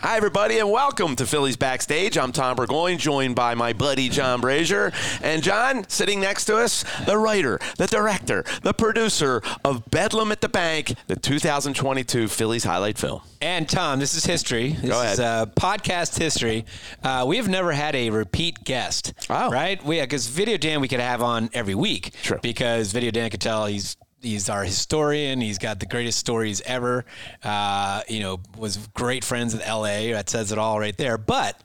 Hi, everybody, and welcome to Phillies Backstage. I'm Tom Burgoyne, joined by my buddy John Brazer. And John, sitting next to us, the writer, the director, the producer of Bedlam at the Bank, the 2022 Phillies highlight film. And Tom, this is history. This Go is uh, podcast history. Uh, we have never had a repeat guest, Oh. right? We because Video Dan we could have on every week, True. Because Video Dan could tell he's he's our historian. He's got the greatest stories ever. Uh, you know, was great friends with L.A. That says it all right there. But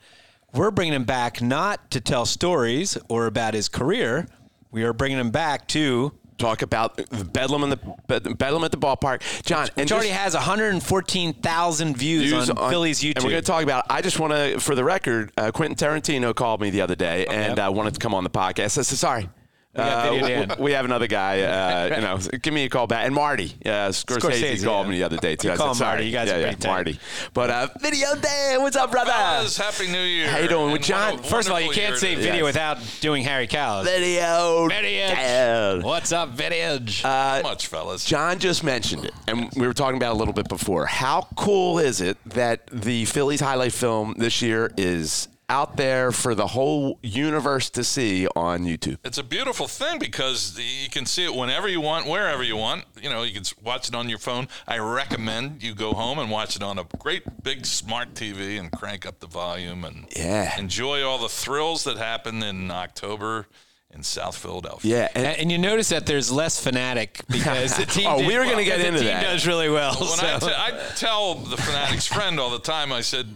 we're bringing him back not to tell stories or about his career. We are bringing him back to Talk about the Bedlam, in the, Bed- Bedlam at the ballpark. John, and which already has 114,000 views, views on, Philly's YouTube. And we're going to talk about. I just want to, for the record, uh, Quentin Tarantino called me the other day and uh, wanted to come on the podcast. I said, "Sorry." Got Uh, we- we have another guy, uh, you know. Give me a call back. And Marty, uh, Scorsese, Scorsese, called yeah. me the other day too. You I call said, Marty. You guys yeah, are yeah. Marty. But uh, Video Dan, what's up, brother? Fellas, Happy New Year. How you doing with And John? First of all, you can't say video Yes. without doing Harry Kalas. Video Vintage. Dan. What's up, Vintage? Uh, much, fellas. John just mentioned it, and we were talking about it a little bit before. How cool is it that the Phillies highlight film this year is out there for the whole universe to see on YouTube? It's a beautiful thing because you can see it whenever you want, wherever you want. You know, you can watch it on your phone. I recommend you go home and watch it on a great big smart TV and crank up the volume and Yeah. enjoy all the thrills that happen in October in South Philadelphia. Yeah, and and, and you notice that there's less phanatic because the team. Oh, did- we were gonna well, get the into team that. does really well. When so. I, t- I tell the Phanatics friend all the time, I said,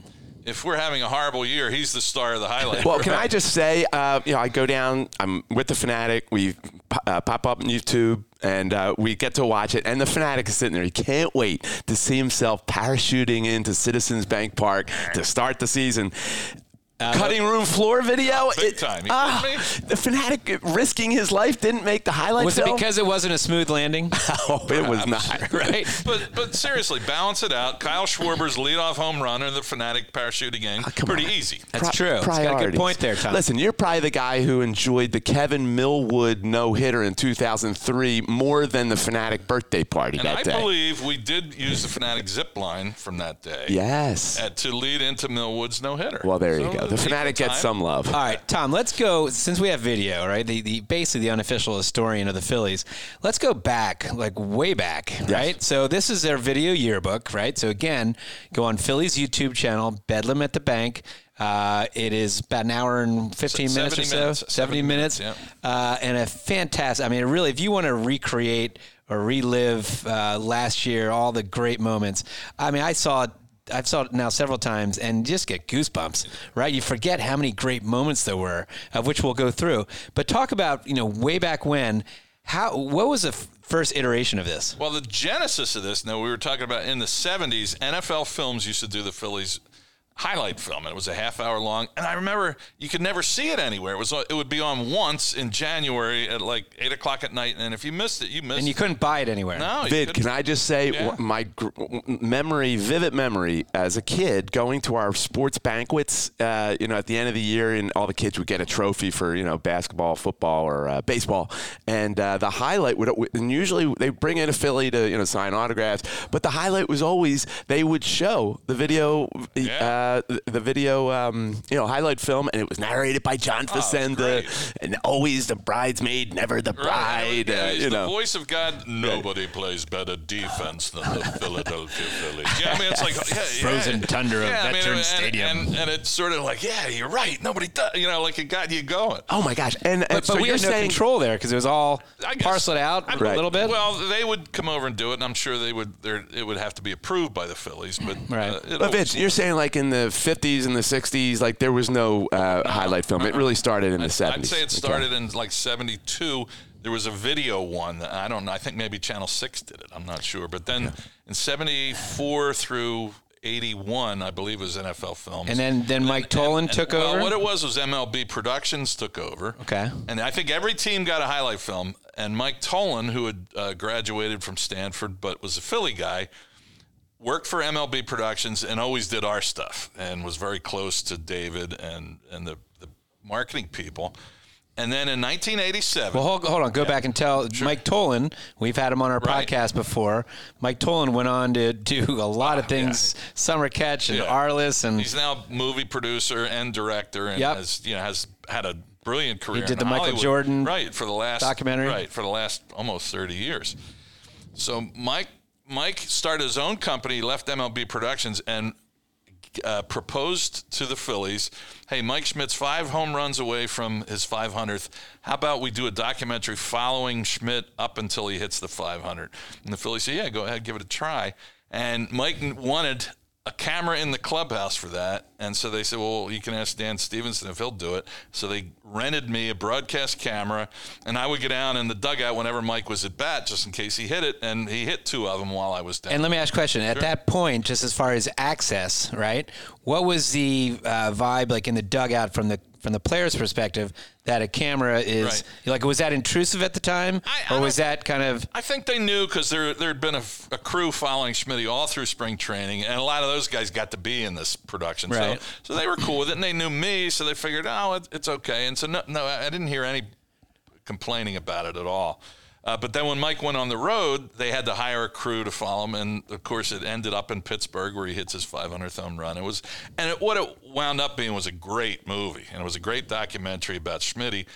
if we're having a horrible year, he's the star of the highlight. Well, can I just say, uh, you know, I go down, I'm with the Phanatic, we uh, pop up on YouTube, and uh, we get to watch it, and the Phanatic is sitting there. He can't wait to see himself parachuting into Citizens Bank Park to start the season. Cutting room floor video. big time. You ah, me? the phanatic risking his life didn't make the highlight was it film. because it wasn't a smooth landing? oh, it was not. right. But but seriously, balance it out. Kyle Schwarber's leadoff home run in the Phanatic parachuting game. Ah, come Pretty on. easy. That's Pri- true. It's got a good point there, Tom. Listen, you're probably the guy who enjoyed the Kevin Millwood no hitter in 2003 more than the Phanatic birthday party And that I day. believe we did use the Phanatic zip line from that day. yes. uh, to lead into Millwood's no hitter. well, there you go. The Phanatic gets some love. All right, Tom. Let's go. Since we have video, right? The, the basically the unofficial historian of the Phillies. Let's go back, like way back, right? So this is their video yearbook, right? So again, go on Phillies YouTube channel, Bedlam at the Bank. Uh, it is about an hour and fifteen Se- minutes or 70 so. minutes, 70 70 minutes. minutes, Uh, and a fantastic. I mean, really, if you want to recreate or relive uh, last year, all the great moments. I mean, I saw it. I've saw it now several times and just get goosebumps, right? You forget how many great moments there were, of which we'll go through. But talk about, you know, way back when, how what was the f- first iteration of this? Well, the genesis of this, now we were talking about in the 70s, NFL Films used to do the Phillies highlight film, and it was a half hour long. And I remember you could never see it anywhere. It was it would be on once in January at like eight o'clock at night, and if you missed it, you missed. And you it. couldn't buy it anywhere. No, you Vid, couldn't. can I just say Yeah. my gr- memory, vivid memory as a kid going to our sports banquets, uh, you know, at the end of the year, and all the kids would get a trophy for, you know, basketball, football, or uh, baseball. And uh, the highlight would, and usually they bring in a Philly to, you know, sign autographs, but the highlight was always they would show the video Yeah. Uh, the, the video, um, you know, highlight film, and it was narrated by John Oh, Facenda, great. and always the bridesmaid, never the bride. Yeah, uh, you the know, voice of God. Nobody plays better defense than the Philadelphia Phillies. Yeah, I mean, it's like yeah, Frozen yeah. tundra of yeah, I mean, Veterans and, Stadium. and, and it's sort of like, yeah, you're right. Nobody does. You know, like it got you going. oh my gosh, and, and But, so we you're had no saying control there because it was all I guess- parceled out I- a little bit. Well, they would come over and do it, and I'm sure they would. there- It would have to be approved by the Phillies, but Right. uh, But always- Vince, you're saying like in the 50s and the 60s, like there was no uh, highlight film. It really started in the 70s. I'd say it Okay. started in like '72. There was a video one. That, I don't know. I think maybe Channel Six did it. I'm not sure. But then in '74 through '81, I believe was NFL Films. and then then Mike Tollin And- took well, over. what it was was MLB Productions took over. Okay. And I think every team got a highlight film. And Mike Tollin, who had uh, graduated from Stanford but was a Philly guy, worked for MLB Productions and always did our stuff and was very close to David and, and the, the marketing people. And then in 1987, Well, hold, hold on. Go back and tell Mike Tollin. We've had him on our Right. podcast before. Mike Tollin went on to do a lot of things, Summer Catch and Yeah. Arliss, and he's now movie producer and director and Yep. has, you know, has had a brilliant career. He did the Michael Jordan right for the last documentary. right for the last almost 30 years. So Mike Mike started his own company, left MLB Productions, and uh, proposed to the Phillies, "Hey, Mike Schmidt's five home runs away from his 500th. How about we do a documentary following Schmidt up until he hits the 500?" And the Phillies said, "Yeah, go ahead, give it a try." And Mike wanted a camera in the clubhouse for that, and so they said, "Well, you can ask Dan Stevenson if he'll do it." So they rented me a broadcast camera, and I would get down in the dugout whenever Mike was at bat, just in case he hit it, and he hit two of them while I was down. And let me ask a question. At that point, just as far as access, right? What was the uh, vibe like in the dugout from the from the player's perspective that a camera is Right. like? Was that intrusive at the time, I- I or was that kind of? I think they knew because there there had been a crew following Schmidt all through spring training, and a lot of those guys got to be in this production. Right. So, so they were cool with it, and they knew me, so they figured, oh, it, it's okay. And so no, no, I didn't hear any complaining about it at all. Uh, but then when Mike went on the road, they had to hire a crew to follow him, and of course, it ended up in Pittsburgh where he hits his 500th home run. It was, and it, what it wound up being was a great movie, and it was a great documentary about Schmitty.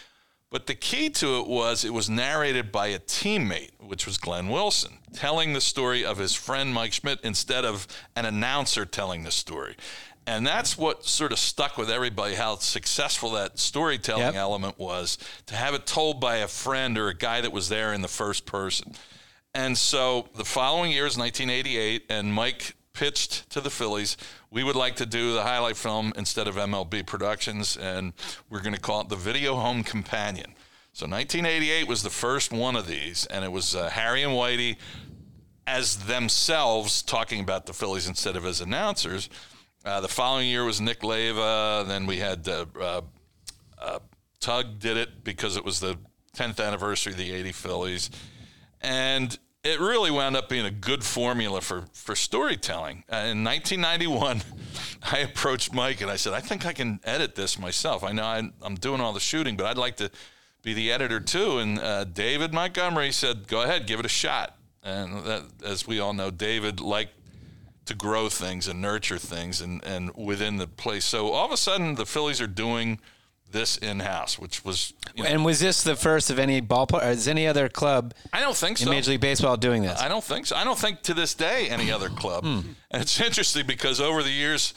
But the key to it was it was narrated by a teammate, which was Glenn Wilson, telling the story of his friend Mike Schmidt instead of an announcer telling the story. And that's what sort of stuck with everybody how successful that storytelling Yep. element was to have it told by a friend or a guy that was there in the first person. And so the following year is 1988, and Mike pitched to the Phillies. We would like to do the highlight film instead of MLB Productions, and we're going to call it the Video Home Companion. So 1988 was the first one of these, and it was uh, Harry and Whitey as themselves talking about the Phillies instead of as announcers. Uh, the following year was Nick Leyva. Then we had uh, uh, uh, Tug did it because it was the 10th anniversary of the 80 Phillies. And it really wound up being a good formula for, for storytelling. Uh, in 1991, I approached Mike and I said, I think I can edit this myself. I know I'm, I'm doing all the shooting, but I'd like to be the editor too. And uh, David Montgomery said, Go ahead, give it a shot. And that, as we all know, David liked to grow things and nurture things and, and within the place. So all of a sudden, the Phillies are doing this in house, which was. You know, And was this the first of any ballpark? Or is any other club I don't think in so. Major League Baseball doing this? I don't think so. I don't think to this day any other club. Hmm. And it's interesting because over the years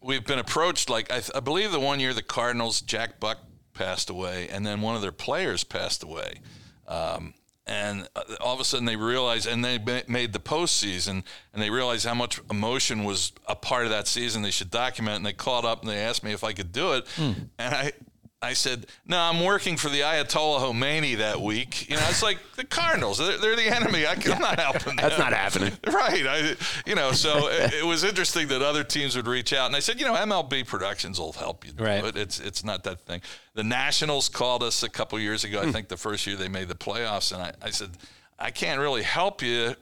we've been approached. Like I, I believe the one year the Cardinals, Jack Buck passed away, and then one of their players passed away. Um, and uh, all of a sudden they realized, and they made the postseason, and they realized how much emotion was a part of that season. They should document, and they called up and they asked me if I could do it, Hmm. and I. I said, no, I'm working for the Ayatollah Khomeini that week. You know, it's like the Cardinals. They're, they're the enemy. I, am not helping them. That's not happening. Right. I, you know, so it, it was interesting that other teams would reach out, and I said, you know, MLB Productions will help you. Do Right. It. It's it's not that thing. The Nationals called us a couple years ago. I hmm. think the first year they made the playoffs, and I, I said, I can't really help you.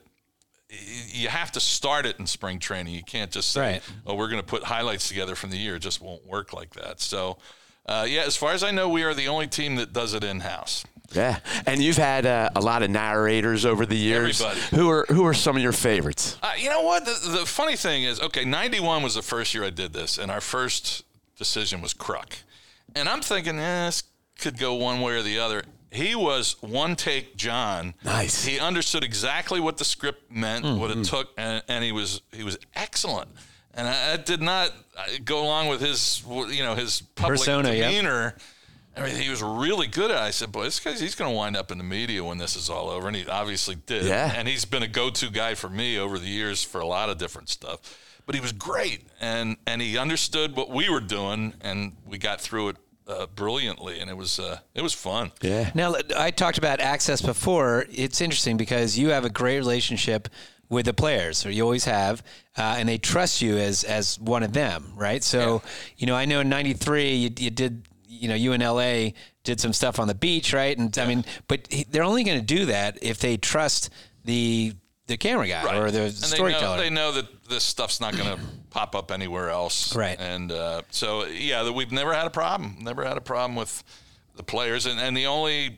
You have to start it in spring training. You can't just say, Right. "Oh, we're going to put highlights together from the year." It just won't work like that. So, uh, yeah, as far as I know, we are the only team that does it in house. Yeah, and you've had uh, a lot of narrators over the years. Everybody. Who are who are some of your favorites? Uh, you know what? The, the funny thing is, okay, 91 was the first year I did this, and our first decision was Kruk. And I'm thinking, eh, this could go one way or the other. He was one take John. Nice. He understood exactly what the script meant, what it took, and, and he was he was excellent. And I, I did not uh, go along with his, you know, his public Persona, yep. demeanor. I mean, he was really good at it. I said, boy, this guy's, he's going to wind up in the media when this is all over. And he obviously did. Yeah. And he's been a go to guy for me over the years for a lot of different stuff. But he was great. And, and he understood what we were doing. And we got through it uh, brilliantly. And it was, uh, it was fun. Yeah. Now, I talked about access before. It's interesting because you have a great relationship with the players, or you always have, uh, and they trust you as as one of them, right? So, you know, I know in '93 you, you did, you know, you in LA did some stuff on the beach, right? And I mean, but he- they're only going to do that if they trust the the camera guy or the and storyteller. They know, they know that this stuff's not going to pop up anywhere else. Right. And uh, so, yeah, we've never had a problem. Never had a problem with the players. And, and the only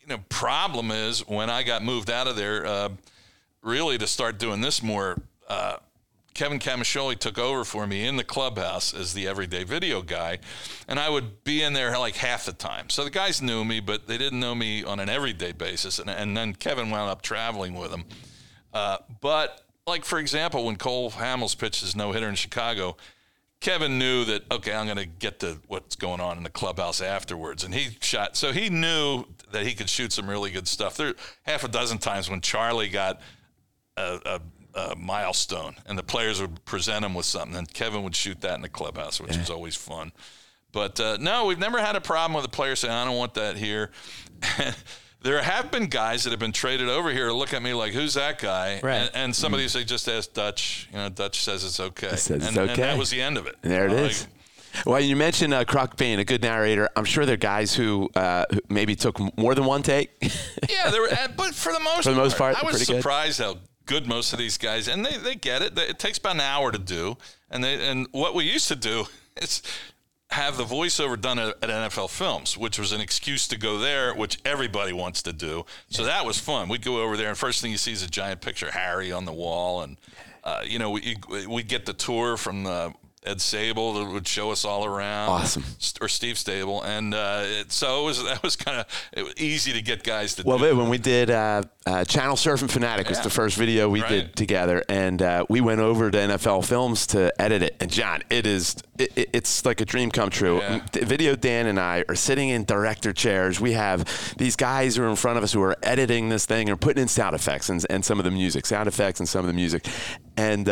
you know problem is when I got moved out of there, uh, really to start doing this more. Uh, Kevin Camasholi took over for me in the clubhouse as the everyday video guy, and I would be in there like half the time. So the guys knew me, but they didn't know me on an everyday basis. And, and then Kevin wound up traveling with him. Uh, but like for example, when Cole Hamels pitched his no hitter in Chicago, Kevin knew that okay, I'm going to get to what's going on in the clubhouse afterwards, and he shot. So he knew that he could shoot some really good stuff. There half a dozen times when Charlie got a, a, a milestone, and the players would present him with something, and Kevin would shoot that in the clubhouse, which was always fun. But uh, no, we've never had a problem with a player saying, "I don't want that here." there have been guys that have been traded over here look at me like, "Who's that guy?" Right. And, and some of these they just ask Dutch. You know, Dutch says it's okay. says it's and, and okay. that was the end of it. There it know, is. Well, you mentioned uh, being a good narrator. I'm sure there are guys who, uh, who maybe took more than one take. Yeah, there were, uh, but for the most For the most part, I was pretty good. surprised how good most of these guys, and they, they get it. It takes about an hour to do, and they and what we used to do is have the voiceover done at, at NFL Films, which was an excuse to go there, which everybody wants to do. So that was fun. We'd go over there, and first thing you see is a giant picture of Harry on the wall, and uh, you know we we'd get the tour from the. Ed Sabol that would show us all around. Awesome. Or Steve Sabol. And uh, it, so it was, that was kind of easy to get guys to do. Well, do. when we did uh, uh, Channel Surfing Phanatic was the first video we Right. did together, and uh, we went over to NFL Films to edit it. And John, it is it, it- it's like a dream come true. Yeah. Video Dan and I are sitting in director chairs. We have these guys who are in front of us who are editing this thing and putting in sound effects and, and some of the music, sound effects and some of the music, and.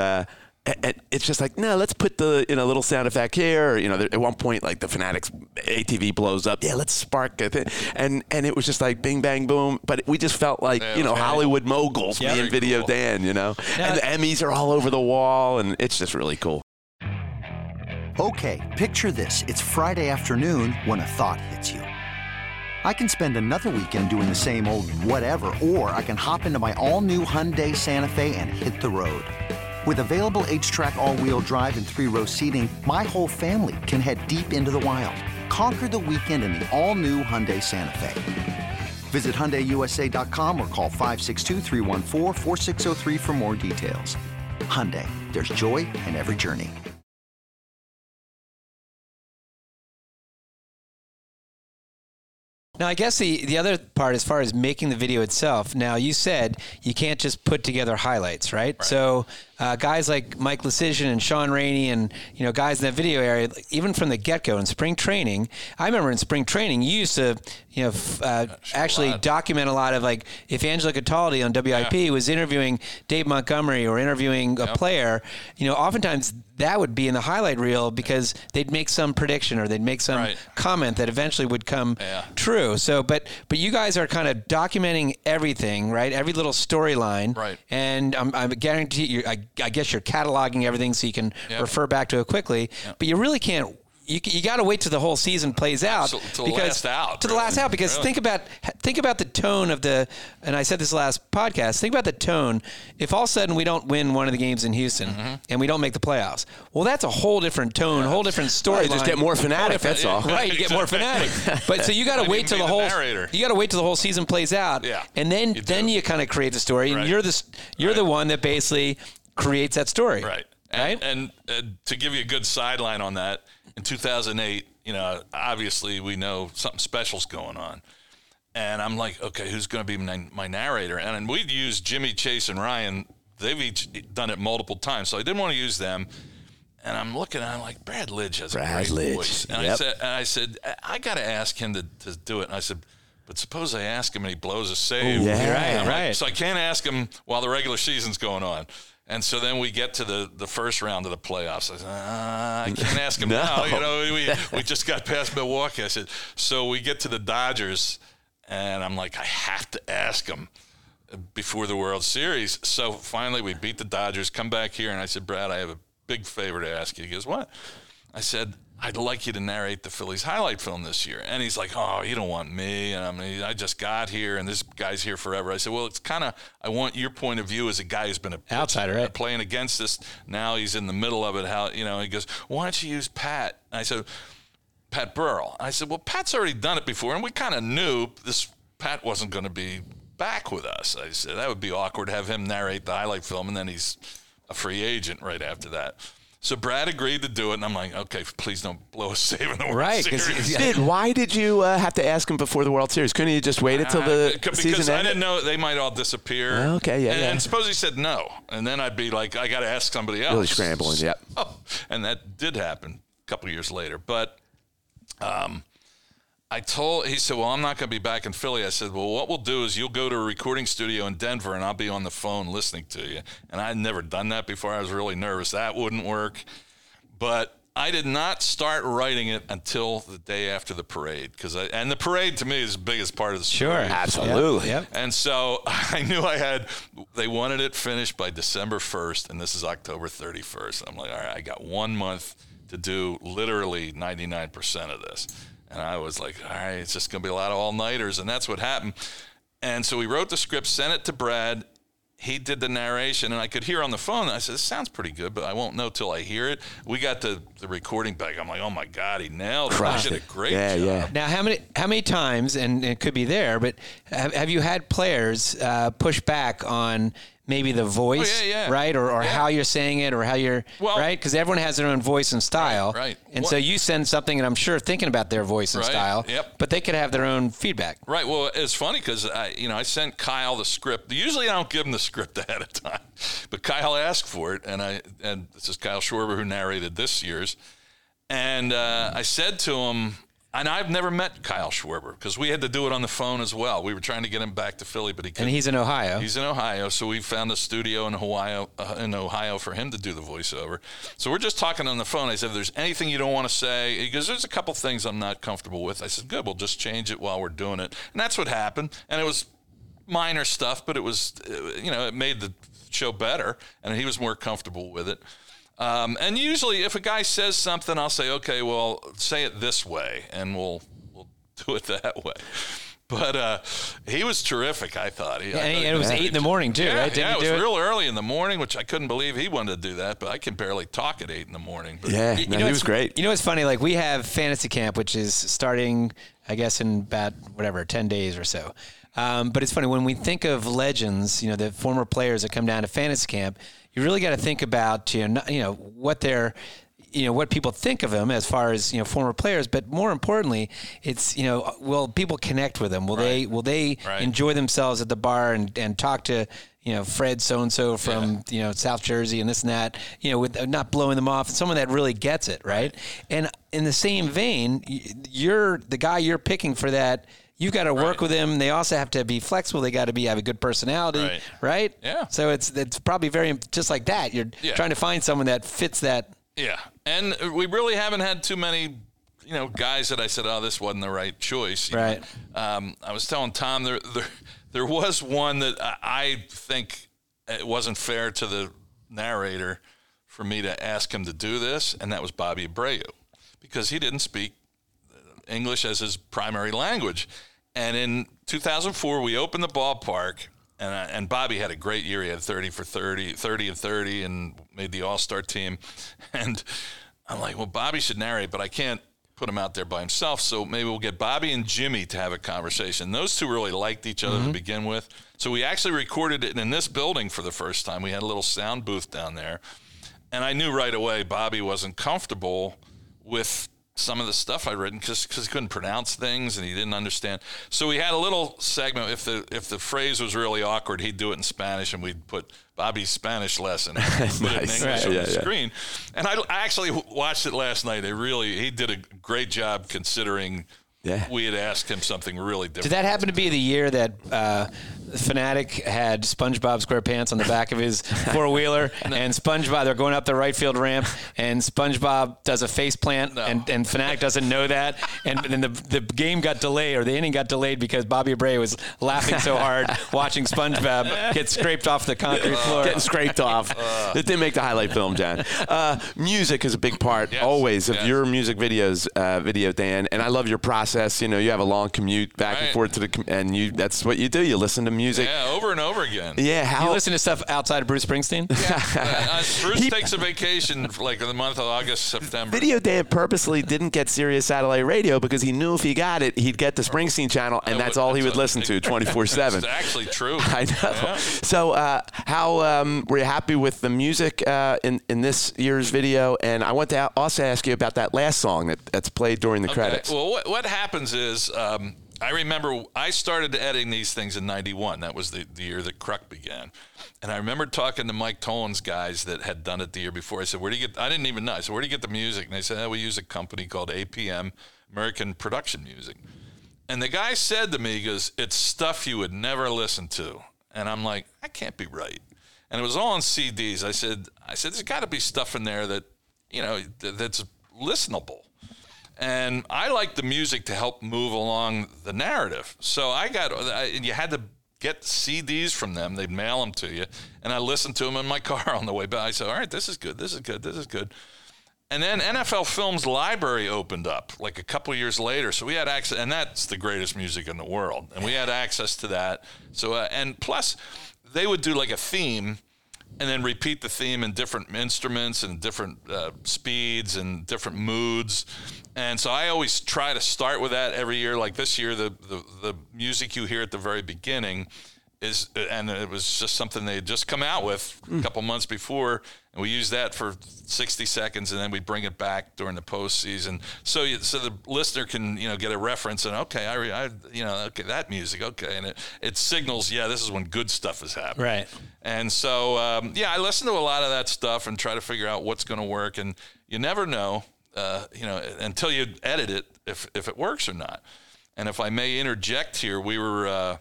A- and it's just like no let's put the you know little sound effect here or, you know at one point like the phanatics atv blows up yeah let's spark it and and it was just like bing bang boom but we just felt like Yeah, you know okay. hollywood moguls Yeah. being Very video cool. dan you know Now- and the emmys are all over the wall and it's just really cool Okay, picture this. It's Friday afternoon when a thought hits you. I can spend another weekend doing the same old whatever, or I can hop into my all new Hyundai Santa Fe and hit the road. With available HTRAC, all wheel drive, and three row seating, my whole family can head deep into the wild. Conquer the weekend in the all new Hyundai Santa Fe. Visit HyundaiUSA.com or call 562-314-4603 for more details. Hyundai, there's joy in every journey. Now, I guess the, the other part, as far as making the video itself, now you said you can't just put together highlights, right? So, uh, guys like Mike Lecision and Sean Rainey and, you know, guys in that video area, like, even from the get go in spring training, I remember in spring training, you used to, you know, f- uh, actually document a lot of like if Angelo Cataldi on WIP was interviewing Dave Montgomery or interviewing a player, you know, oftentimes that would be in the highlight reel because they'd make some prediction or they'd make some Right. comment that eventually would come Yeah. true. So, but but you guys are kind of documenting everything, right? Every little storyline, Right. And I'm, I'm guarantee you, I, I guess you're cataloging everything so you can Yep. refer back to it quickly. But you really can't. you, you got to wait till the whole season plays out So- to the last out, to the last out because Really. think about think about the tone of the and I said this last podcast think about the tone if all of a sudden we don't win one of the games in Houston Mm-hmm. and we don't make the playoffs well that's a whole different tone whole different story Right, just get more phanatic, that's all. right you get more phanatic but so you got to wait till the the whole narrator. you got to wait till the whole season plays out Yeah, and then you then you kind of create the story and you're the you're the one that basically creates that story Right. right And, and uh, to give you a good sideline on that, in 2008, you know, obviously we know something special's going on. And I'm like, okay, who's going to be my, my narrator? And we'd use Jimmy, Chase, and Ryan. They've each done it multiple times, so I didn't want to use them. And I'm looking, and I'm like, Brad Lidge has Brad a great Lidge, voice. And I said, and I said, I, I got to ask him to, to do it. And I said, but suppose I ask him and he blows a save. yeah. And Right, right. so I can't ask him while the regular season's going on. And so then we get to the, the first round of the playoffs. I said, ah, I can't ask him No. now. You know, we, we just got past Milwaukee. I said, so we get to the Dodgers, and I'm like, I have to ask him before the World Series. So finally, we beat the Dodgers, come back here, and I said, Brad, I have a big favor to ask you. He goes, What? I said, I'd like you to narrate the Phillies highlight film this year. And he's like, Oh, you don't want me. And I mean, I just got here, and this guy's here forever. I said, Well, it's kind of, I want your point of view as a guy who's been a Outsider, right. playing against this. Now he's in the middle of it. How, you know, he goes, Why don't you use Pat? And I said, Pat Burrell. I said, well, Pat's already done it before, and we kind of knew this Pat wasn't going to be back with us. I said that would be awkward to have him narrate the highlight film, and then he's a free agent right after that. So Brad agreed to do it, and I'm like, okay, please don't blow a save in the World Right, Series. Did, why did you uh, have to ask him before the World Series? Couldn't you just wait until the because season I ended? didn't know they might all disappear. Oh, okay, yeah, and, yeah. And suppose he said no, and then I'd be like, I got to ask somebody else. Really scrambling, yep. Oh, and that did happen a couple years later. But um, I told he said, "Well, I'm not going to be back in Philly." I said, "Well, what we'll do is you'll go to a recording studio in Denver, and I'll be on the phone listening to you." And I'd never done that before. I was really nervous that wouldn't work, but. I did not start writing it until the day after the parade, because and the parade to me is the biggest part of the story. sure Absolutely. Yep. And so I knew I had, they wanted it finished by December 1st, and this is October 31st. I'm like, all right, I got one month to do literally 99% of this. And I was like, all right, it's just going to be a lot of all nighters. And that's what happened. And so we wrote the script, sent it to Brad. He did the narration, and I could hear on the phone. I said, "This sounds pretty good, but I won't know till I hear it." We got the, the recording back. I'm like, "Oh my god, he nailed it! He did a great Yeah, job." yeah. Now, how many how many times, and it could be there, but have, have you had players uh, push back on maybe the voice, Oh, yeah, yeah. right, or, or Yeah. how you're saying it, or how you're Well- right? Because everyone has their own voice and style, right. And What- so you send something, and I'm sure thinking about their voice and Right, style, yep. but they could have their own feedback. Right. Well, it's funny because I, you know, I sent Kyle the script. Usually, I don't give him the script ahead of time, but Kyle asked for it, and I and this is Kyle Schwarber who narrated this year's, and uh, I said to him, and I've never met Kyle Schwarber because we had to do it on the phone as well. We were trying to get him back to Philly, but he couldn't. And he's in Ohio. He's in Ohio, so we found a studio in Hawaii, uh, in Ohio, for him to do the voiceover. So we're just talking on the phone. I said, "If there's anything you don't want to say," he goes, "There's a couple things I'm not comfortable with." I said, "Good, we'll just change it while we're doing it." And that's what happened. And it was minor stuff, but it was, uh, you know, it made the show better, and he was more comfortable with it. Um, and usually, if a guy says something, I'll say, "Okay, well, say it this way," and we'll we'll do it that way. But uh, he was terrific. I thought. He, I and, thought and it was eight in the morning too, yeah, right? Didn't yeah, it was it? real early in the morning, which I couldn't believe he wanted to do that. But I can barely talk at eight in the morning. But Yeah, You- you no, know he was great. You know what's funny? Like we have fantasy camp, which is starting, I guess, in about whatever ten days or so. Um, but it's funny when we think of legends, you know, the former players that come down to fantasy camp. You really got to think about you know, you know what they're you know what people think of them as far as you know former players, but more importantly, it's you know will people connect with them? Will they will they Right. enjoy themselves at the bar and, and talk to you know Fred so and so from you know South Jersey and this and that you know with uh, not blowing them off, someone that really gets it right. And in the same vein, you're the guy you're picking for that. You've got to work Right. with them. They also have to be flexible. They got to be have a good personality, Right. right? Yeah. So it's it's probably very just like that. You're Yeah. trying to find someone that fits that. Yeah, and we really haven't had too many, you know, guys that I said, "Oh, this wasn't the right choice." you know. Right. Um, I was telling Tom there, there, there was one that I, I think it wasn't fair to the narrator for me to ask him to do this, and that was Bobby Abreu. because he didn't speak English as his primary language. And in 2004, we opened the ballpark, and, I, and Bobby had a great year. He had 30 for 30, 30 and 30, and made the All Star team. And I'm like, well, Bobby should narrate, but I can't put him out there by himself. So maybe we'll get Bobby and Jimmy to have a conversation. Those two really liked each other to mm-hmm. begin with. So we actually recorded it in this building for the first time. We had a little sound booth down there. And I knew right away Bobby wasn't comfortable with some of the stuff I'd written because he couldn't pronounce things and he didn't understand. So we had a little segment. If the if the phrase was really awkward, he'd do it in Spanish, and we'd put Bobby's Spanish lesson, and put it in English Right. on Yeah, the yeah. screen. And I, I actually watched it last night. It really he did a great job considering. Yeah. We had asked him something really different. Did that happen to be the year that uh, Phanatic had SpongeBob SquarePants on the back of his four wheeler, and SpongeBob they're going up the right field ramp, and SpongeBob does a face plant, No. and, and Phanatic doesn't know that, and then the the game got delayed or the inning got delayed because Bobby Abreu was laughing so hard watching SpongeBob get scraped off the concrete floor. Getting scraped off. Uh. it didn't make the highlight film, John. Uh, music is a big part Yes, always of yes. your music videos, uh, video, Dan. And I love your process. You know, you have a long commute back and forth to the, com- and you that's what you do. You listen to music. yeah, over and over again. Yeah, how you listen to stuff outside of Bruce Springsteen? Uh, Bruce He- takes a vacation for like in the month of August, September. Video Dan purposely didn't get Sirius satellite radio because he knew if he got it, he'd get the Springsteen channel, and I that's would- all he would listen to 24 7. It's actually true. I know. Yeah. So, uh, how um, were you happy with the music uh, in in this year's video? And I want to also ask you about that last song that, that's played during the credits. Well, what, what happens is um, I remember I started editing these things in '91. That was the, the year that Kruk began, and I remember talking to Mike Tollin's guys that had done it the year before. I said, "Where do you get?" I didn't even know. I said, "Where do you get the music?" And they said, oh, "We use a company called APM, American Production Music." And the guy said to me, he goes, It's stuff you would never listen to. And I'm like, I can't be right. And it was all on CDs. I said, I said, There's got to be stuff in there that, you know, that's listenable. And I like the music to help move along the narrative. So I got, I, you had to get CDs from them. They'd mail them to you. And I listened to them in my car on the way back. I said, All right, this is good. This is good. This is good. And then NFL Films Library opened up like a couple years later, so we had access, and that's the greatest music in the world, and we had access to that. So, uh, and plus, they would do like a theme, and then repeat the theme in different instruments and different uh, speeds and different moods. And so I always try to start with that every year. Like this year, the the, the music you hear at the very beginning is and it was just something they had just come out with a couple months before and we use that for 60 seconds and then we bring it back during the postseason. So you, so the listener can you know get a reference and okay I, I you know okay that music okay and it, it signals yeah this is when good stuff is happening. Right. and so um, yeah I listen to a lot of that stuff and try to figure out what's going to work and you never know uh, you know until you edit it if if it works or not. And if I may interject here we were uh,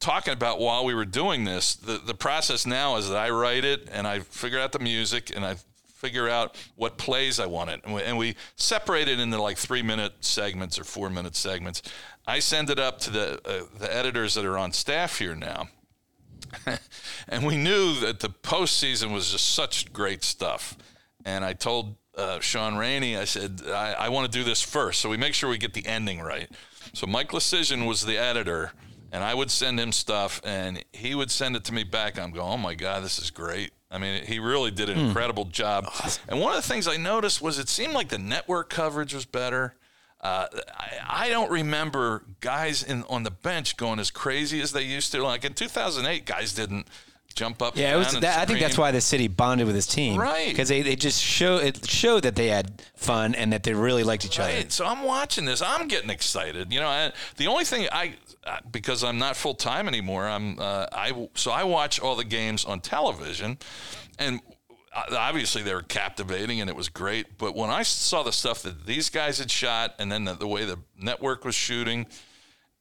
talking about while we were doing this, the, the process now is that I write it and I figure out the music and I figure out what plays I want it. And we, and we separate it into like three minute segments or four minute segments. I send it up to the, uh, the editors that are on staff here now. and we knew that the postseason was just such great stuff. And I told uh, Sean Rainey, I said, I, I want to do this first. So we make sure we get the ending right. So Mike Lecision was the editor, and I would send him stuff, and he would send it to me back. I'm going, oh my God, this is great. I mean, he really did an incredible job. And one of the things I noticed was it seemed like the network coverage was better. Uh, I, I don't remember guys in on the bench going as crazy as they used to. Like in 2008, guys didn't jump up. Yeah, it was. and That, I think that's why the city bonded with his team, Right. Because they, they just show it showed that they had fun and that they really liked each other. Right. So I'm watching this. I'm getting excited. You know, I, the only thing I, because I'm not full time anymore. I'm uh, I so I watch all the games on television, and obviously they were captivating and it was great. But when I saw the stuff that these guys had shot, and then the, the way the network was shooting,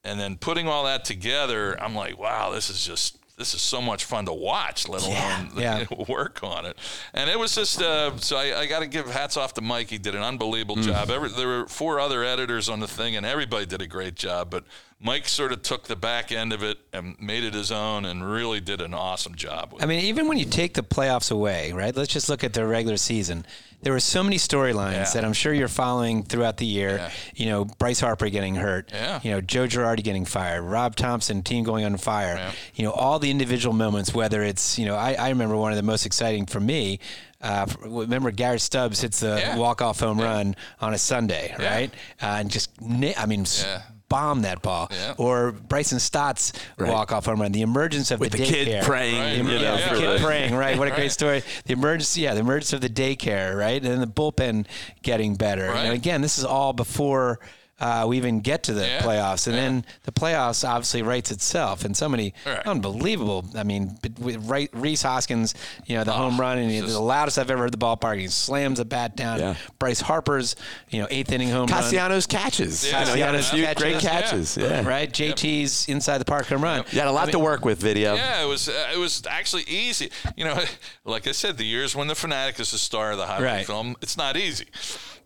and then putting all that together, I'm like, wow, this is just. This is so much fun to watch, let alone Yeah. work on it. And it was just uh, so I, I got to give hats off to Mike. He did an unbelievable Mm. job. Every, there were four other editors on the thing, and everybody did a great job. But Mike sort of took the back end of it and made it his own, and really did an awesome job. With I mean, even when you take the playoffs away, right? Let's just look at the regular season. There were so many storylines Yeah. that I'm sure you're following throughout the year. Yeah. You know, Bryce Harper getting hurt. Yeah. You know, Joe Girardi getting fired. Rob Thomson team going on fire. Yeah. You know, all the individual moments. Whether it's you know, I, I remember one of the most exciting for me. Uh, remember Garrett Stubbs hits the Yeah. walk off home run on a Sunday, Yeah. right? Uh, and just I mean. S- Yeah. Bomb that ball, Yeah. or Bryson Stott's walk off home run. The emergence of With the, the kid daycare. praying, Right. you The, know, yeah, Yeah, the kid praying, right? What a great story. The emergency, yeah, the emergence of the daycare, right? And then the bullpen getting better. You know, Right. again, this is all before uh, we even get to the Yeah. playoffs, and Yeah. then the playoffs obviously writes itself. And so many Right. unbelievable. I mean, but with Ray- Rhys Hoskins, you know, the home run, and just- the loudest I've ever heard the ballpark. He slams a bat down. Yeah. Bryce Harper's, you know, eighth inning home run. Castellanos catches. Yeah. You know, he had a few Castellanos great catches. catches. Yeah. Right, JT's inside the park home run. You had a lot to work with, video. Yeah, it was uh, it was actually easy. You know, like I said, the years when the phanatic is the star of the highlight Right. film, it's not easy.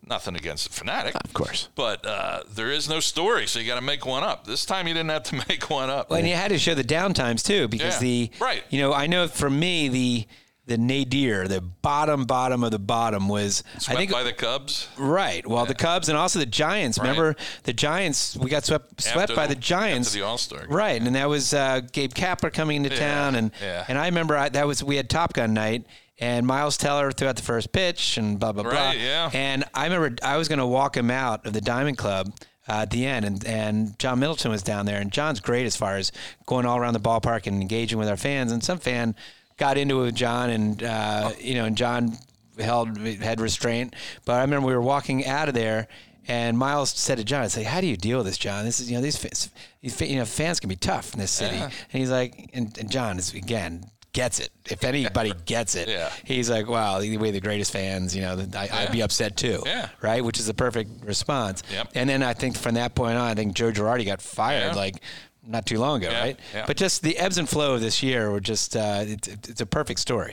Nothing against the phanatic, Of course. but uh, there is no story, so you got to make one up. This time you didn't have to make one up. Well, and you had to show the downtimes too, because Yeah. the Right. You know, I know for me the the nadir, the bottom bottom of the bottom was Swept I think by the Cubs. right. Well, the Cubs and also the Giants. Right. Remember the Giants? We got swept swept After by the- the Giants the All-Star. Right, and that was uh, Gabe Kapler coming into Yeah, town, and yeah. and I remember I, that was we had Top Gun night. And Miles Teller threw out the first pitch, and blah blah blah. Right, yeah. And I remember I was going to walk him out of the Diamond Club uh, at the end, and, and John Middleton was down there, and John's great as far as going all around the ballpark and engaging with our fans. And some fan got into it with John, and uh, you know, and John held had restraint. But I remember we were walking out of there. And Miles said to John, "I say, how do you deal with this, John? This is, you know, these, fans, you know, fans can be tough in this city." And he's like, and, and John is again gets it. If anybody gets it, Yeah. he's like, wow, the way the greatest fans, you know, I, I'd be upset too. Yeah. Right. Which is the perfect response. Yep. And then I think from that point on, I think Joe Girardi got fired Yeah. like not too long ago. Yeah, Right. yeah. But just the ebbs and flow of this year were just, uh, it's a perfect story.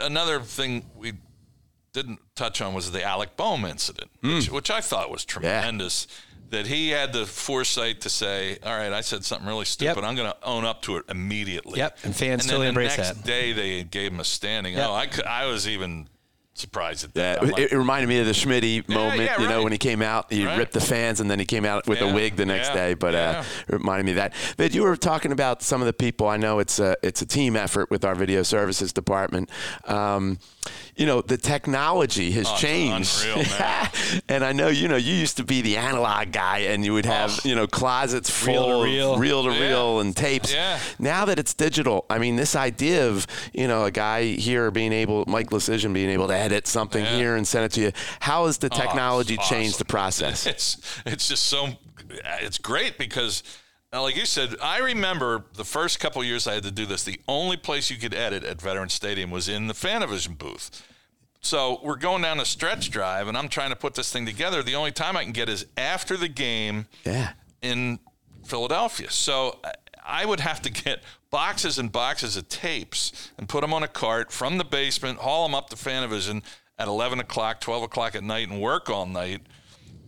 Another thing we didn't touch on was the Alec Bohm incident, Hmm. which, which I thought was tremendous. That he had the foresight to say, "All right, I said something really stupid. Yep. I'm going to own up to it immediately." Yep, and fans and the embrace next that. day they gave him a standing. Yep. Oh, I, could, I was even surprised at that. It, like, it reminded me of the Schmitty moment, yeah, you know, when he came out, he Right. ripped the fans, and then he came out with Yeah, a wig the next yeah, day. But uh, yeah. it reminded me of that. But you were talking about some of the people. I know it's a it's a team effort with our video services department. Um, you know, the technology has Oh, changed, unreal, man. and I know you know you used to be the analog guy, and you would have oh. you know closets Reel to full reel. of reel to Yeah. reel and tapes. Yeah. Now that it's digital, I mean, this idea of you know a guy here being able, Mike Lecision being able to edit something Yeah. here and send it to you. How has the Oh, technology changed the process? It's it's just so it's great because uh, like you said, I remember the first couple years I had to do this. The only place you could edit at Veterans Stadium was in the PhanaVision booth. So we're going down a stretch drive, and I'm trying to put this thing together. The only time I can get is after the game Yeah. in Philadelphia. So I- I would have to get boxes and boxes of tapes and put them on a cart from the basement, haul them up to PhanaVision at 11 o'clock, 12 o'clock at night, and work all night.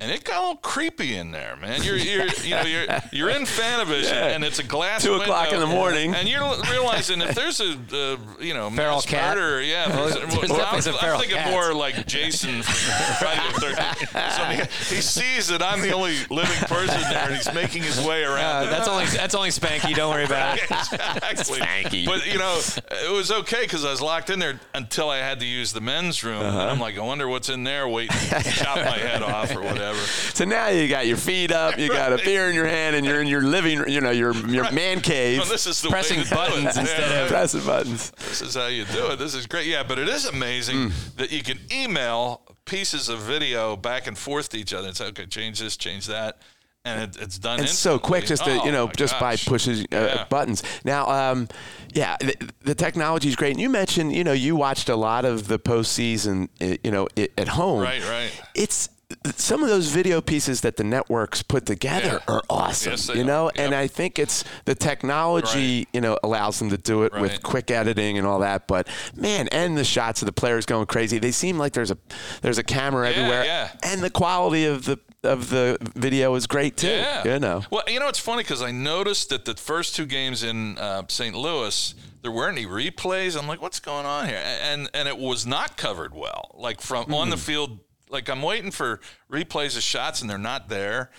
And it got a little creepy in there, man. You're, you're you know, you're, you're in PhanaVision, and it's a glass Two o'clock window, in the morning. and you're realizing if there's a, uh, you know, Feral mass cat? murder, yeah. there's- there's well, definitely I'm, some I'm thinking cats. more like Jason from Friday the 13th. So he, he sees that I'm the only living person there, and he's making his way around. Uh, that's only that's only Spanky. Don't worry about it. exactly. Spanky. But you know, it was okay because I was locked in there until I had to use the men's room. And I'm like, I wonder what's in there. Waiting to chop my head off or whatever. So now you got your feet up, you got a beer in your hand, and you're in your living, you know, your your man cave, Well, this is the Pressing way buttons instead Yeah, of- pressing buttons. This is how you do it. This is great. Yeah, but it is amazing Hmm. that you can email pieces of video back and forth to each other. It's okay, change this, change that, and it, it's done. and so quick, just to, instantly. you know, Oh, just by gosh. pushes uh, Yeah. buttons. Now, um, yeah, the, the technology is great. And you mentioned, you know, you watched a lot of the postseason, uh, you know, at home. Right, right. It's some of those video pieces that the networks put together Yeah. are awesome. Yes, you know, and I think it's the technology, Right. you know, allows them to do it with quick editing and all that. But man, and the shots of the players going crazy. They seem like there's a there's a camera Yeah, everywhere, yeah. and the quality of the of the video is great too. Yeah. You know. Well, you know, it's funny because I noticed that the first two games in uh, St. Louis, there weren't any replays. I'm like, what's going on here? And and it was not covered well. Like from on the field, like I'm waiting for replays of shots, and they're not there.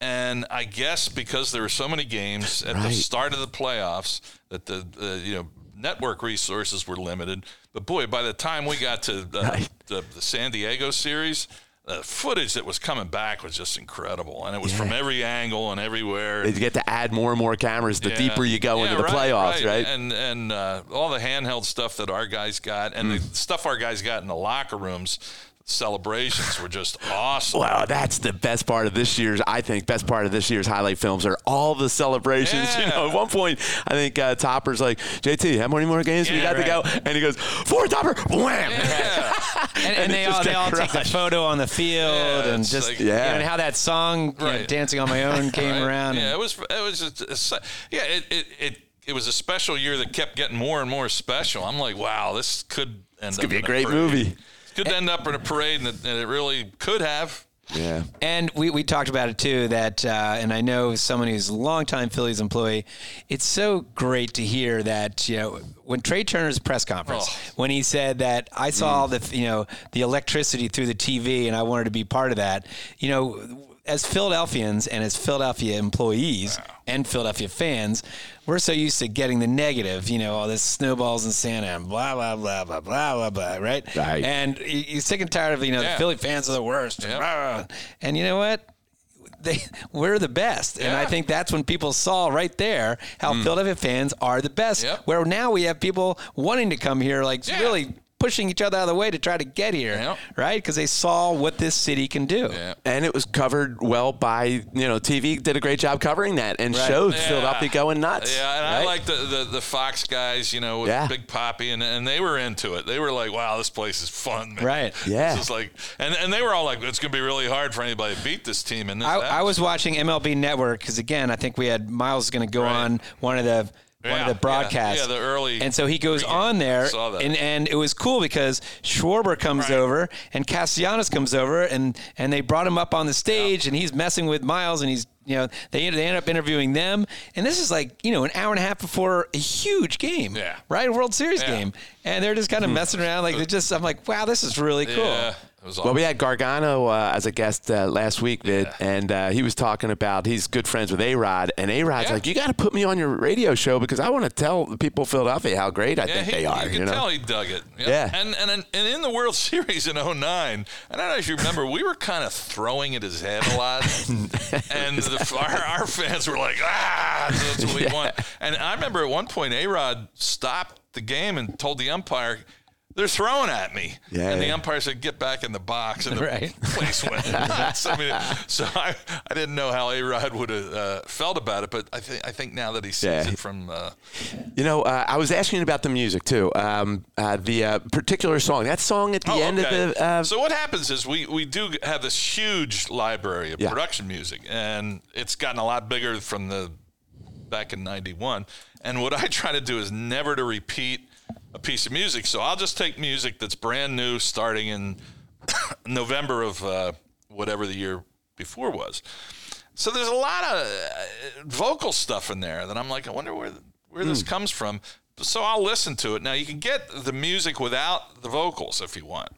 And I guess because there were so many games at the start of the playoffs that the, the you know network resources were limited. But boy, by the time we got to the, Right. the, the San Diego series, the footage that was coming back was just incredible, and it was from every angle and everywhere. They get to add more and more cameras the Yeah. deeper you go Yeah, into the right, playoffs, right? And and uh, all the handheld stuff that our guys got, and Hmm. the stuff our guys got in the locker rooms, celebrations were just awesome. Wow, that's the best part of this year's. I think best part of this year's highlight films are all the celebrations. You know, at one point, I think uh, Topper's like, "JT, how many more games we Yeah, got to go?" And he goes, four Topper, wham!" Yeah. and, And and they all they got all take the photo on the field Yeah, and just like- you know, Yeah. and how that song you know, "Dancing on My Own" came Right. around. Yeah, and- it was. It was. A, a yeah, it, it it it was a special year that kept getting more and more special. I'm like, wow, this could end. This could be a great movie. Could end up in a parade, and it, and it really could have. Yeah. And we, we talked about it too. That uh, and I know someone who's a longtime Phillies employee. It's so great to hear that you know when Trey Turner's press conference Oh. when he said that I saw the you know the electricity through the TV and I wanted to be part of that. You know, as Philadelphians and as Philadelphia employees and Philadelphia fans, we're so used to getting the negative. You know, all this snowballs in Santa and blah blah blah blah blah blah blah. Right. Right. And you- you're sick and tired of you know Yeah. the Philly fans are the worst. Yep. Blah. And you know what? They, we're the best, and I think that's when people saw right there how hmm. Philadelphia fans are the best. Yep. Where now we have people wanting to come here, like Yeah. really pushing each other out of the way to try to get here, Yep. right? Because they saw what this city can do. Yeah. And it was covered well by you know TV did a great job covering that and Right. showed Yeah. Philadelphia going nuts. Yeah, and I like the, the, the Fox guys, you know, with Yeah. Big Papi, and, and they were into it. They were like, wow, this place is fun. Man. Right. Yeah. This is like, and, and they were all like, it's going to be really hard for anybody to beat this team. And this, I, that. I was watching MLB Network because again, I think we had Miles going to go Right. on one of the one Yeah, of the broadcasts. yeah, the early And so he goes on there, Saw that. and and it was cool because Schwarber comes Right. over and Castellanos comes over, and and they brought him up on the stage, and he's messing with Miles, and he's you know they they end up interviewing them, and this is like you know an hour and a half before a huge game, Yeah. right, World Series Yeah. Hmm. game, and they're just kind of messing around like they just I'm like wow, this is really cool. Yeah, was Well, we had Gargano uh, as a guest uh, last week, Vid, and uh, he was talking about he's good friends with A Rod, and A Rod's Yeah. like, "You got to put me on your radio show because I want to tell the people of Philadelphia how great I Yeah, think he, they are." You You, can know, tell he dug it. Yeah. And, and and in the World Series in 09, I don't know if you remember, we were kind of throwing at his head a lot. and the, our, our fans were like, ah, that's what we want. And I remember at one point, A-Rod stopped the game and told the umpire, they're throwing at me. Yeah, and the yeah. umpire said, get back in the box. And the Right. place went nuts. I mean, so I, I didn't know how A-Rod would have uh, felt about it, but I think I think now that he sees Yeah. it from uh, You know, uh, I was asking about the music too. Um, uh, the uh, particular song, that song at the end of the. Uh, so what happens is we we do have this huge library of production music, and it's gotten a lot bigger from the back in '91. And what I try to do is never to repeat a piece of music. So I'll just take music that's brand new, starting in November of uh, whatever the year before was. So there's a lot of uh, vocal stuff in there that I'm like, I wonder where where this comes from. So I'll listen to it. Now you can get the music without the vocals if you want,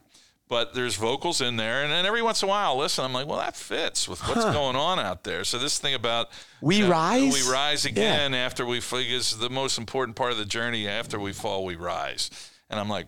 but there's vocals in there, and then every once in a while I'll listen. I'm like, well, that fits with what's going on out there. So this thing about We rise? we rise Yeah. again after we fall is the most important part of the journey. After we fall, we rise, and I'm like,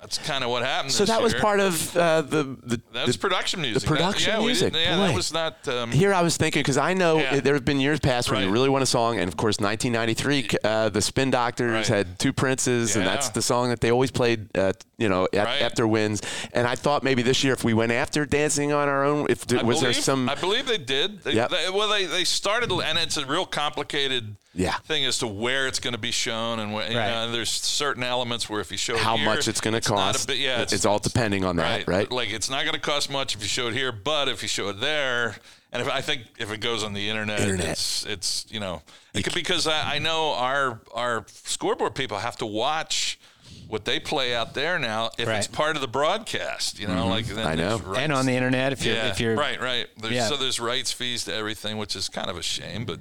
that's kind of what happened. so that was part of uh, the the. That was the- production music. The production yeah, music, yeah, boy. that was not. Um, Here I was thinking because I know Yeah. there have been years past when you really want a song, and of course 1993, uh, the Spin Doctors Right. had two Princes, and that's the song that they always played, uh, you you know, a- Right. after wins. And I thought maybe this year, if we went after dancing on our own, if I was there some I believe they did. They, Yep. they- well, they, they started, and it's a real complicated Yeah. thing as to where it's going to be shown, and where, you Right. know, there's certain elements where if you show it how here, much it's going to cost? bit- yeah, it's, all depending on that, right? Like it's not going to cost much if you show it here, but if you show it there, and if I think if it goes on the internet, Internet. it's it's you know it could, because I, I know our our scoreboard people have to watch what they play out there now if it's part of the broadcast. You know, like then Mm-hmm. I know. there's and on the internet, if you're yeah, if you're right, right. There's, Yeah. So there's rights fees to everything, which is kind of a shame, but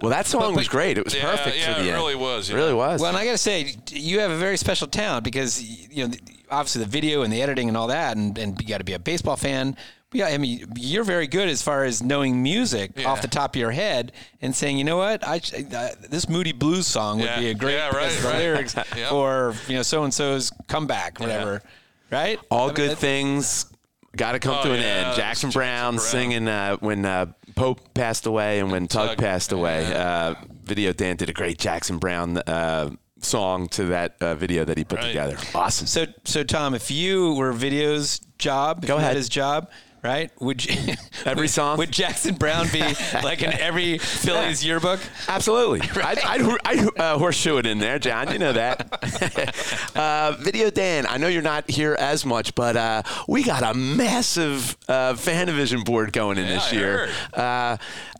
well, that song was great. It was Yeah, perfect yeah, for the it end. really was, It really was. Well, and I got to say, you have a very special talent because you know, obviously the video and the editing and all that, and, and you got to be a baseball fan. Yeah, I mean, you're very good as far as knowing music Yeah. off the top of your head and saying, you know what, I uh, this Moody Blues song would Yeah. be a great Yeah, right, right. lyrics Yep. for you know so and so's comeback, whatever, right? all I mean, good that- things got to come Oh, to an yeah, end. Jackson Jackson Browne, Browne. singing uh, when uh, Pope passed away and when Tug, Tug, passed away. Uh, video Dan did a great Jackson Browne uh, song to that uh, video that he put Right. together. Awesome. So, so Tom, if you were video's job, if Go you had ahead. his job, right? Would you Every song? would Jackson Browne be like in every Phillies yearbook? Absolutely. I'd, I'd, I'd uh, horseshoe it in there, John. You know that. uh, Video Dan, I know you're not here as much, but uh, we got a massive uh, PhanaVision board going in Yeah, this I year.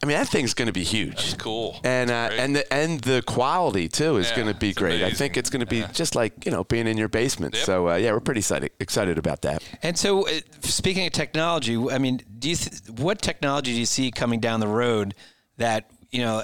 Heard. I mean, that thing's going to be huge. That's cool. And uh, and the and the quality too is Yeah, going to be it's great. I think it's going to be Yeah. just like you know being in your basement. Yep. So uh, yeah, we're pretty excited excited about that. And so, uh, speaking of technology, I mean, do you th- what technology do you see coming down the road that you know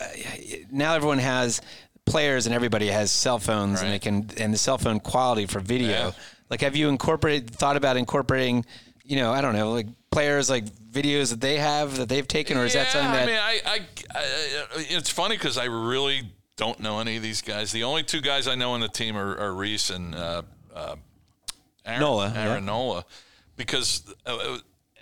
now everyone has players and everybody has cell phones and they can and the cell phone quality for video. Yeah. Like, have you incorporated thought about incorporating? You know, I don't know, like players like videos that they have that they've taken, or is that something that? I mean, I, I, I it's funny because I really don't know any of these guys. The only two guys I know on the team are, are Rhys and uh, uh, Aaron, Nola, yeah. Aaron Nola, because uh,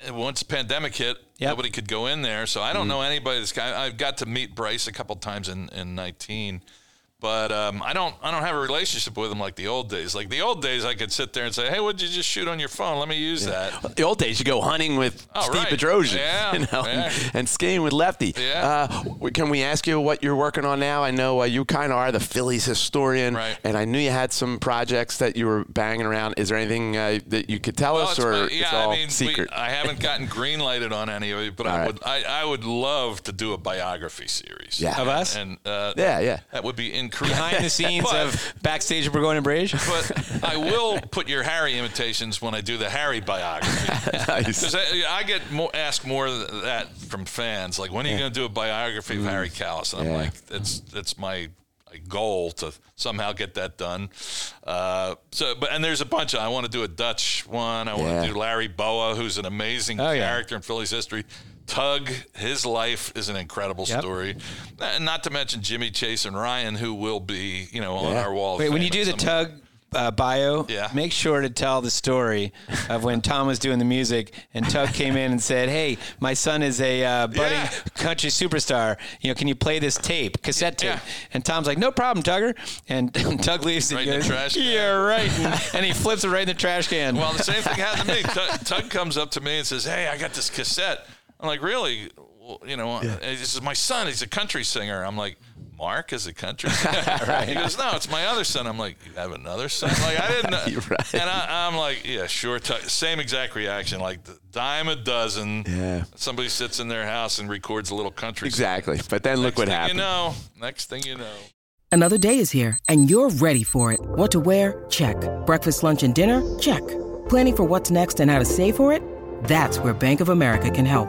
uh, once the pandemic hit, Yep. nobody could go in there. So I don't Mm. know anybody. This guy, I've got to meet Bryce a couple times in in 19. But um, I don't. I don't have a relationship with them like the old days. Like the old days, I could sit there and say, "Hey, what'd you just shoot on your phone? Let me use that." The old days, you go hunting with Oh, Steve right. Bedrosian, Yeah, you know, yeah. and, and skiing with Lefty. Yeah. Uh, can we ask you what you're working on now? I know uh, you kind of are the Phillies historian, Right. and I knew you had some projects that you were banging around. Is there anything uh, that you could tell Well, us, it's or my- it's all I mean, we- secret? I haven't gotten green lighted on any of it, but All I right. would. I, I would love to do a biography series. Yeah. Of us? and uh, Yeah, yeah. that would be incredible. behind the scenes But- of backstage at Burgoyne and Brage. But I will put your Harry imitations when I do the Harry biography. Nice. Because I, I get more, asked more of that from fans. Like, when are you going to do a biography of Harry Kalas? And I'm Mm. Yeah. like, it's it's my, goal to somehow get that done. Uh, so, but and there's a bunch. Of, I want to do a Dutch one. I want Yeah. to do Larry Bowa, who's an amazing Oh, yeah. character in Phillies history. Tug, his life is an incredible Yep. story. And not to mention Jimmy Chase and Ryan, who will be, you know, on Yeah. our wall. Wait, when you do the tug uh, bio, Yeah. make sure to tell the story of when Tom was doing the music and Tug came in and said, "Hey, my son is a uh, budding Yeah. country superstar. You know, can you play this tape, cassette tape?" Yeah. And Tom's like, "No problem, Tugger." And Tug leaves and Right in the trash can. "Yeah, right." And, and he flips it right in the trash can. Well, the same thing happened to me. Tug, Tug comes up to me and says, "Hey, I got this cassette." I'm like, "Really?" Well, you know, uh, this is my son. He's a country singer. I'm like, "Mark is a country singer." right. He goes, "No, it's my other son." I'm like, "You have another son?" Like I didn't. know. Right. And I, I'm like, "Yeah, sure." Tug. Same exact reaction. Like the dime a dozen. Yeah. Somebody sits in their house and records a little country. song. exactly. But then look what thing happened. You know. Next thing you know. Another day is here, and you're ready for it. What to wear? Check. Breakfast, lunch, and dinner? Check. Planning for what's next and how to save for it? That's where Bank of America can help.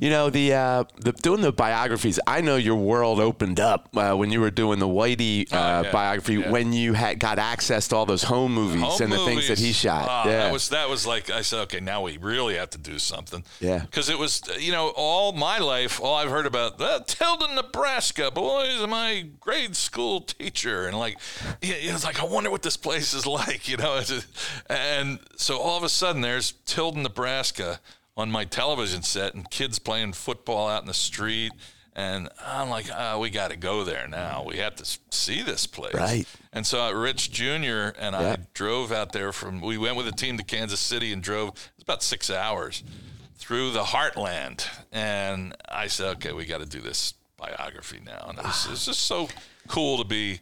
You know the, uh, the doing the biographies. I know your world opened up uh, when you were doing the Whitey uh, Oh, yeah. biography. Yeah. When you had got access to all those home movies Home and the things that he shot. Ah, yeah, that was that was like I said. Okay, now we really have to do something. Yeah. because it was you know all my life, all I've heard about uh, Tilden, Nebraska. Boys, my grade school teacher, and like, yeah, yeah, it's like I wonder what this place is like, you know. And so all of a sudden, there's Tilden, Nebraska, on my television set, and kids playing football out in the street. And I'm like, oh, we got to go there now. We have to see this place. Right. And so uh, Rich Jr. and I drove out there from, we went with a team to Kansas City and drove, it's about six hours through the heartland. And I said, okay, we got to do this biography now. And this, it just so cool to be.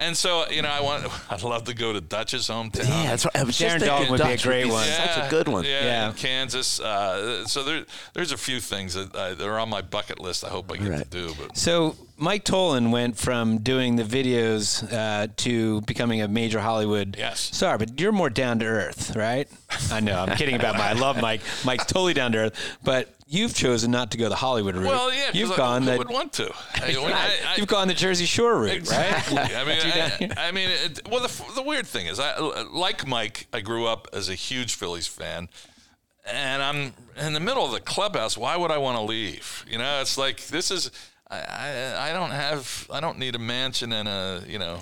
And so, you know, I want, I'd love to go to Dutch's hometown. yeah. That's what, I was Darren just thinking Daulton would be a Dutch great one. Such a good one. Yeah, Yeah. in Kansas. Uh, so there, there's a few things that, uh, that are on my bucket list. I hope I get to do. But So Mike Tollin went from doing the videos uh, to becoming a major Hollywood Yes. star, but you're more down to earth, right? I know. I'm kidding about my. I love Mike. Mike's totally down to earth, but you've chosen not to go the Hollywood route. well, yeah, you've gone who the. would want to. I, I- I- you've gone the Jersey Shore route, Exactly. right? I mean, You down here? I, I mean, it, well, the, the weird thing is, I like Mike. I grew up as a huge Phillies fan, and I'm in the middle of the clubhouse. Why would I want to leave? You know, it's like this is. I, I, I don't have. I don't need a mansion and a you know.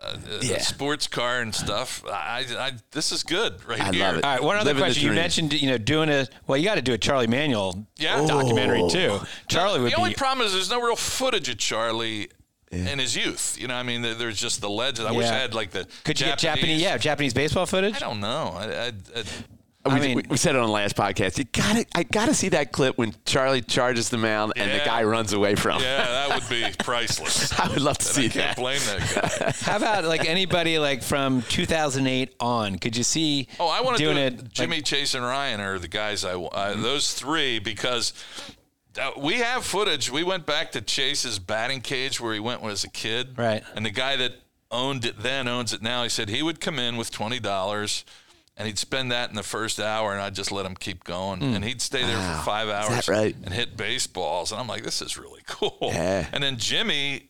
A, a Yeah. sports car and stuff. I, I, this is good right I here. love it. All right, one other Living question. You mentioned, you know, doing a well. You got to do a Charlie Manuel Yeah. documentary oh. too. Charlie would the only problem is there's no real footage of Charlie in his youth. You know, I mean, there's just the legend. I wish I had like the could you get Japanese? Yeah, Japanese baseball footage. I don't know. I, I, I, We, I mean- we, we said it on the last podcast. You got to I got to see that clip when Charlie charges the mound and the guy runs away from. him. yeah, that would be priceless. I would love to And see I can't that. blame that guy. How about like anybody like from 2008 on? Could you see? Oh, I want to do it. it. Jimmy, like- Chase, and Ryan are the guys I uh, those three because uh, we have footage. We went back to Chase's batting cage where he went when he was a kid. Right. And the guy that owned it then owns it now. He said he would come in with twenty dollars. And he'd spend that in the first hour, and I'd just let him keep going. And he'd stay there Wow. for five hours right? and hit baseballs. And I'm like, this is really cool. Yeah. And then Jimmy,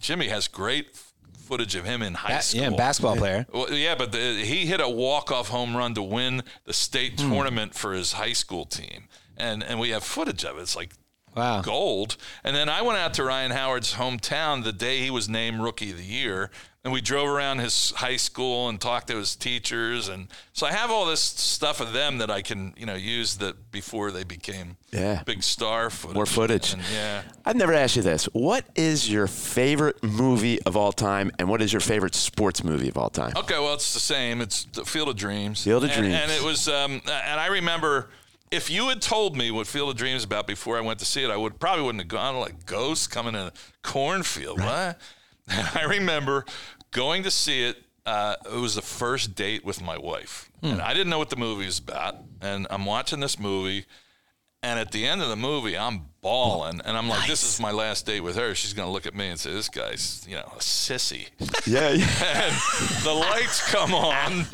Jimmy has great footage of him in high school. yeah, basketball player. Well, yeah, but the, he hit a walk-off home run to win the state Hmm. tournament for his high school team, and and we have footage of it. It's like Wow. gold. And then I went out to Ryan Howard's hometown the day he was named Rookie of the Year, and we drove around his high school and talked to his teachers, and so I have all this stuff of them that I can you know use that before they became Yeah. big star footage. More footage. And, yeah. I've never asked you this. What is your favorite movie of all time, and what is your favorite sports movie of all time? Okay, well, it's the same. It's the Field of Dreams. Field of And- Dreams. And, it was, um, and I remember if you had told me what Field of Dreams is about before I went to see it, I would probably wouldn't have gone like ghosts coming in a cornfield. What? I remember going to see it. Uh, it was the first date with my wife, Hmm. and I didn't know what the movie was about. And I'm watching this movie, and at the end of the movie, I'm bawling, and I'm like, "This is my last date with her." She's gonna look at me and say, "This guy's, you know, a sissy." Yeah, yeah. and the lights come on,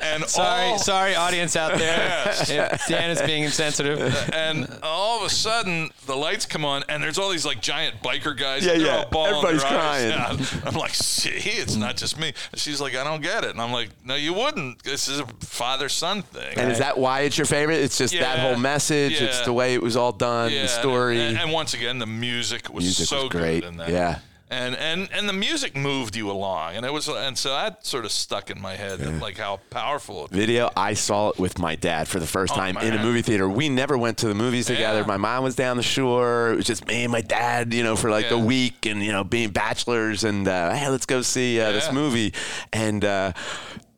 and Sorry, all, sorry, audience out there. If Dan is being insensitive. and all of a sudden the lights come on, and there's all these like giant biker guys. Yeah, and yeah. all bawling Everybody's their eyes crying. out. I'm like, see, it's not just me. And she's like, I don't get it, and I'm like, No, you wouldn't. This is a father son thing. And is that why it's your favorite? It's just that whole message. It's the way it was all done, Yeah, the story. And, and once again, the music was Music so was great. good in that. Yeah. And, and and the music moved you along, and it was, and so that sort of stuck in my head, like how powerful. It video. I saw it with my dad for the first Oh, time in a movie theater. We never went to the movies together. Yeah. My mom was down the shore. It was just me and my dad, you know, for like a week and, you know, being bachelors and, uh, hey, let's go see uh, this movie. And, uh,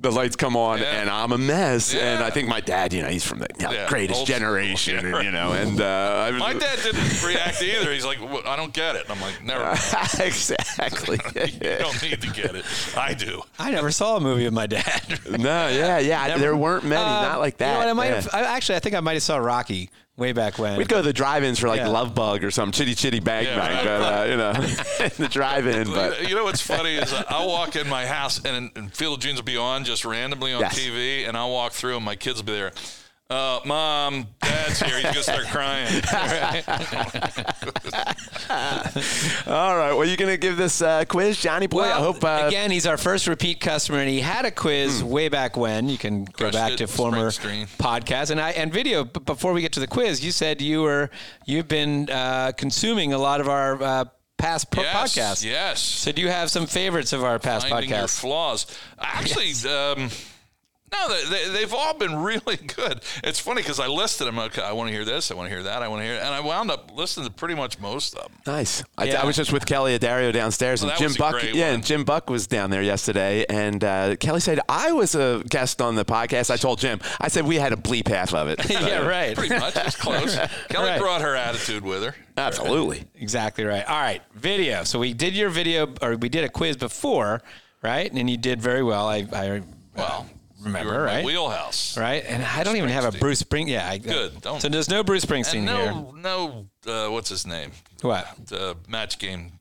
the lights come on Yeah. and I'm a mess. And I think my dad, you know, he's from the you know, Yeah, greatest old generation, and, you know, and uh, My dad didn't react either. He's like, "What? I don't get it. And I'm like, never. mind. exactly. you don't need to get it. I do. I never saw a movie of my dad. no, yeah, yeah. Never- there weren't many, Uh, not like that. You know what? I might yeah. have. I, actually, I think I might have saw Rocky way back when. We'd go to the drive-ins for like Yeah. Love Bug or some Chitty Chitty Bang Yeah, Bang, but uh, you know, the drive-in. But you know what's funny is I'll walk in my house and, and Field of Dreams will be on just randomly on Yes. TV, and I'll walk through and my kids will be there. Uh, Mom, Dad's here. He's gonna start crying. All right. Well, you're going to give this uh, quiz, Johnny Boy? I hope. Uh, again, he's our first repeat customer, and he had a quiz way back when. You can go back it, to former Spring Stream. podcasts and I and video. But before we get to the quiz, you said you were you've been uh, consuming a lot of our uh, past po- yes, podcasts. yes. So do you have some favorites of our past Finding your podcasts? flaws. Actually, um, no, they, they, they've all been really good. It's funny because I listed them. Okay, I want to hear this. I want to hear that. I want to hear, and I wound up listening to pretty much most of them. Nice. I, Yeah. I was just with Kelly Adario downstairs, Well, and Jim Buck. Yeah, and Jim Buck was down there yesterday, and uh, Kelly said I was a guest on the podcast. I told Jim, I said we had a bleep half of it. yeah, right. Pretty much, it's close. Kelly Right. brought her attitude with her. Absolutely. Exactly right. All right, video. So we did your video, or we did a quiz before, right? And you did very well. I, I Well, remember, you were in my right? wheelhouse. right? And I don't even have a Bruce Spring. Yeah, I, Good, don't- So there's no Bruce Springsteen And here. no, no, uh, what's his name? What? The match game.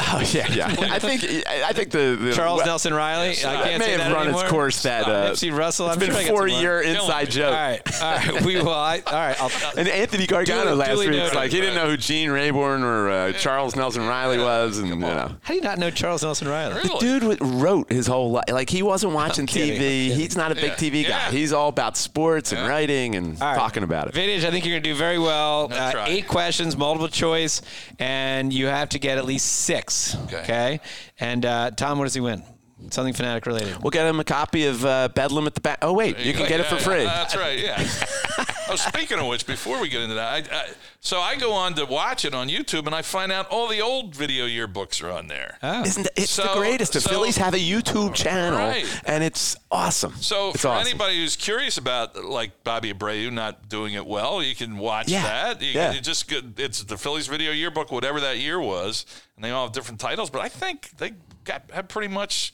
Oh yeah, yeah. I think I think the, the Charles well, Nelson Reilly. I can't may say have that run anymore. its course. That uh, Nipsey Russell. It's I'm been sure I a four-year more. inside joke. All right, all right. We will. I, all right. I'll, And Anthony Gargano Duly- last duly week, noted. like he didn't know who Gene Rayburn or uh, Charles Nelson Reilly was, and you know. how do you not know Charles Nelson Reilly? Really? Dude wrote his whole life. Like he wasn't watching kidding, I'm TV. kidding. He's not a big Yeah, TV guy. yeah. He's all about sports and writing and All right. talking about it. Vintage, I think you're going to do very well. Uh, eight questions, multiple choice, and you have to get at least six. Okay. And uh, Tom, what does he win? Something Phanatic related. We'll get him a copy of uh, Bedlam at the Bank. Oh wait, you can get it for free. yeah, that's right. Yeah. oh, speaking of which, before we get into that, I, I, so I go on to watch it on YouTube, and I find out all the old video yearbooks are on there. Oh. Isn't it, it's the greatest? The so- Phillies have a YouTube channel, Right. and it's awesome. So it's for awesome. anybody who's curious about like Bobby Abreu not doing it well, you can watch Yeah. that. You, Yeah. you just get, it's the Phillies video yearbook, whatever that year was, and they all have different titles. But I think they got have pretty much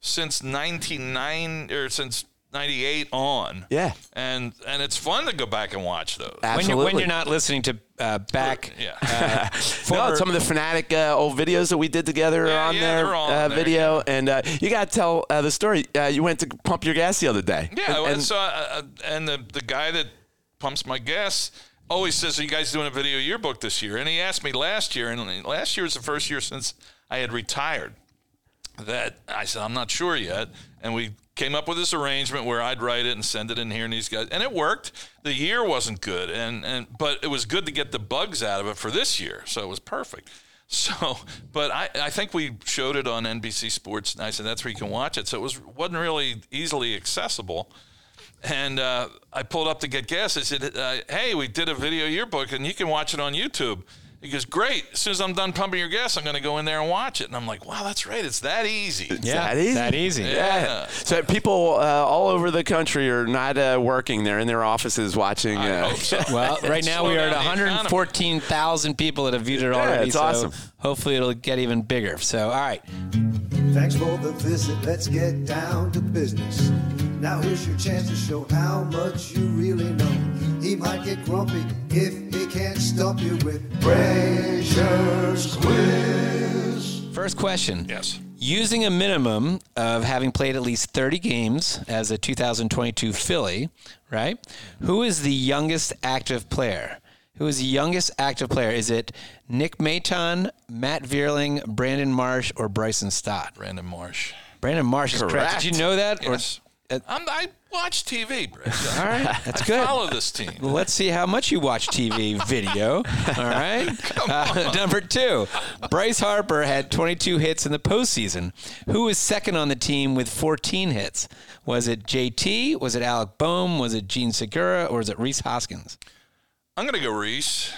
since '99 or since '98 on. Yeah. and and it's fun to go back and watch those. When Absolutely. you're, when you're not listening to uh, back, Yeah. uh, No, some of the Phanatic uh, old videos that we did together Yeah, are on yeah, there, they're uh, on there, video, yeah. and uh, you got to tell uh, the story. Uh, you went to pump your gas the other day. Yeah, and, and, and- so uh, and the the guy that pumps my gas always says, "Are you guys doing a video yearbook this year?" And he asked me last year, and last year was the first year since I had retired. That I said, "I'm not sure yet," and we came up with this arrangement where I'd write it and send it in here, and these guys, and it worked. The year wasn't good, and and but it was good to get the bugs out of it for this year, so it was perfect. So, but I, I think we showed it on NBC Sports, and I said that's where you can watch it. So it was wasn't really easily accessible. And uh, I pulled up to get gas. I said, uh, "Hey, we did a video yearbook, and you can watch it on YouTube." He goes, "Great! As soon as I'm done pumping your gas, I'm going to go in there and watch it." And I'm like, "Wow, that's right! It's that easy." yeah, that easy? That easy. Yeah. So people uh, all over the country are not uh, working; they're in their offices watching. I Uh, hope so. Well, right now we are at down the economy. 114,000 people that have viewed it already. it's so awesome. Hopefully it'll get even bigger. So, all right. Thanks for the visit. Let's get down to business. Now here's your chance to show how much you really know. He might get grumpy if he can't stump you with Brazer's quiz. First question. Yes. Using a minimum of having played at least 30 games as a 2022 Philly, right? Who is the youngest active player? Who is the youngest active player? Is it Nick Maton, Matt Vierling, Brandon Marsh, or Bryson Stott? Brandon Marsh. Brandon Marsh is correct. Correct. Did you know that? Or- I'm, I watch TV, Brett. all right, that's I good. follow this team. Let's see how much you watch TV video. All right. Uh, number two, Bryce Harper had 22 hits in the postseason. Who was second on the team with 14 hits? Was it JT? Was it Alec Bohm? Was it Jean Segura? Or was it Rhys Hoskins? I'm going to go Rhys.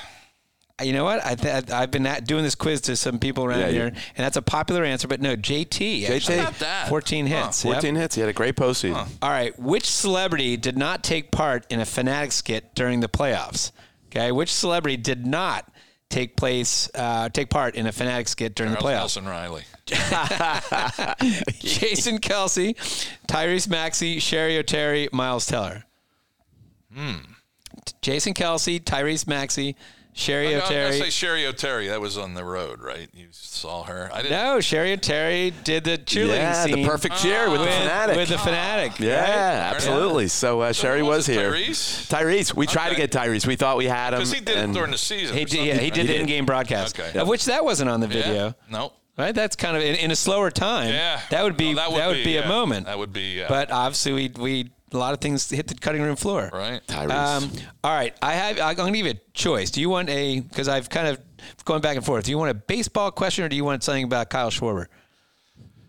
You know what? I th- I've been at doing this quiz to some people around Yeah, here, you- and that's a popular answer. But no, JT. JT? How about that? 14 hits. yep. 14 hits. He had a great postseason. All right. Which celebrity did not take part in a Phanatic skit during the playoffs? Okay. Which celebrity did not take place, uh, take part in a Phanatic skit during Charles the playoffs? Nelson Reilly. Jason Kelce, Tyrese Maxey, Cheri Oteri, Miles Teller. Hmm. Jason Kelce, Tyrese Maxey, Cheri Oteri. I'm say Cheri Oteri. That was on the road, right? You saw her. I didn't. no, Cheri Oteri did the cheerleading yeah, scene the perfect cheer with the with, Phanatic. with the Phanatic. yeah, right? absolutely. So uh, Cheri was was here. Tyrese? Tyrese. We tried to get Tyrese. We thought we had him. Because he did it during the season. He did, yeah, he did He the in-game broadcast, Okay. of which that wasn't on the video. Yeah. No. Right, that's kind of in, in a slower time. Yeah. that would be No, that would, be, a yeah. moment. That would be. Yeah. But obviously, we we a lot of things hit the cutting room floor. right. Tyrese. Um, all right, I have. I'm going to give you a choice. Do you want a? Because I've kind of going back and forth. Do you want a baseball question or do you want something about Kyle Schwarber?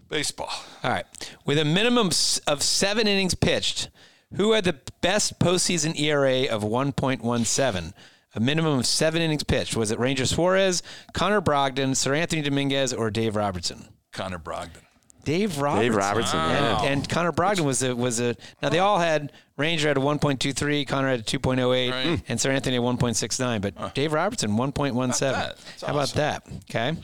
Baseball. All right, with a minimum of seven innings pitched, who had the best postseason ERA of 1.17? A minimum of seven innings pitched. Was it Ranger Suarez, Connor Brogdon, Seranthony Dominguez, or Dave Robertson? Connor Brogdon. Dave Robertson. Dave Robertson. And, Yeah. and Connor Brogdon was a was a. Now they all had Ranger at a 1.23, Connor had a 2.08, Right. and Seranthony at 1.69. But Dave Robertson 1.17. bad. That's How about that? Okay.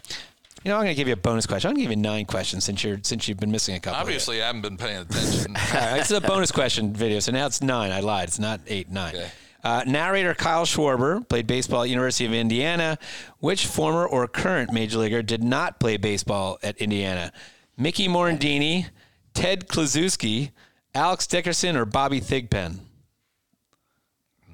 You know, I'm going to give you a bonus question. I'm going to give you nine questions since you're since you've been missing a couple. Obviously, I haven't been paying attention. All right, this is a bonus question video, so now it's nine. I lied. It's not eight, nine. Okay. Uh, narrator Kyle Schwarber played baseball at University of Indiana. Which former or current major leaguer did not play baseball at Indiana? Mickey Morandini, Ted Kluszewski, Alex Dickerson, or Bobby Thigpen?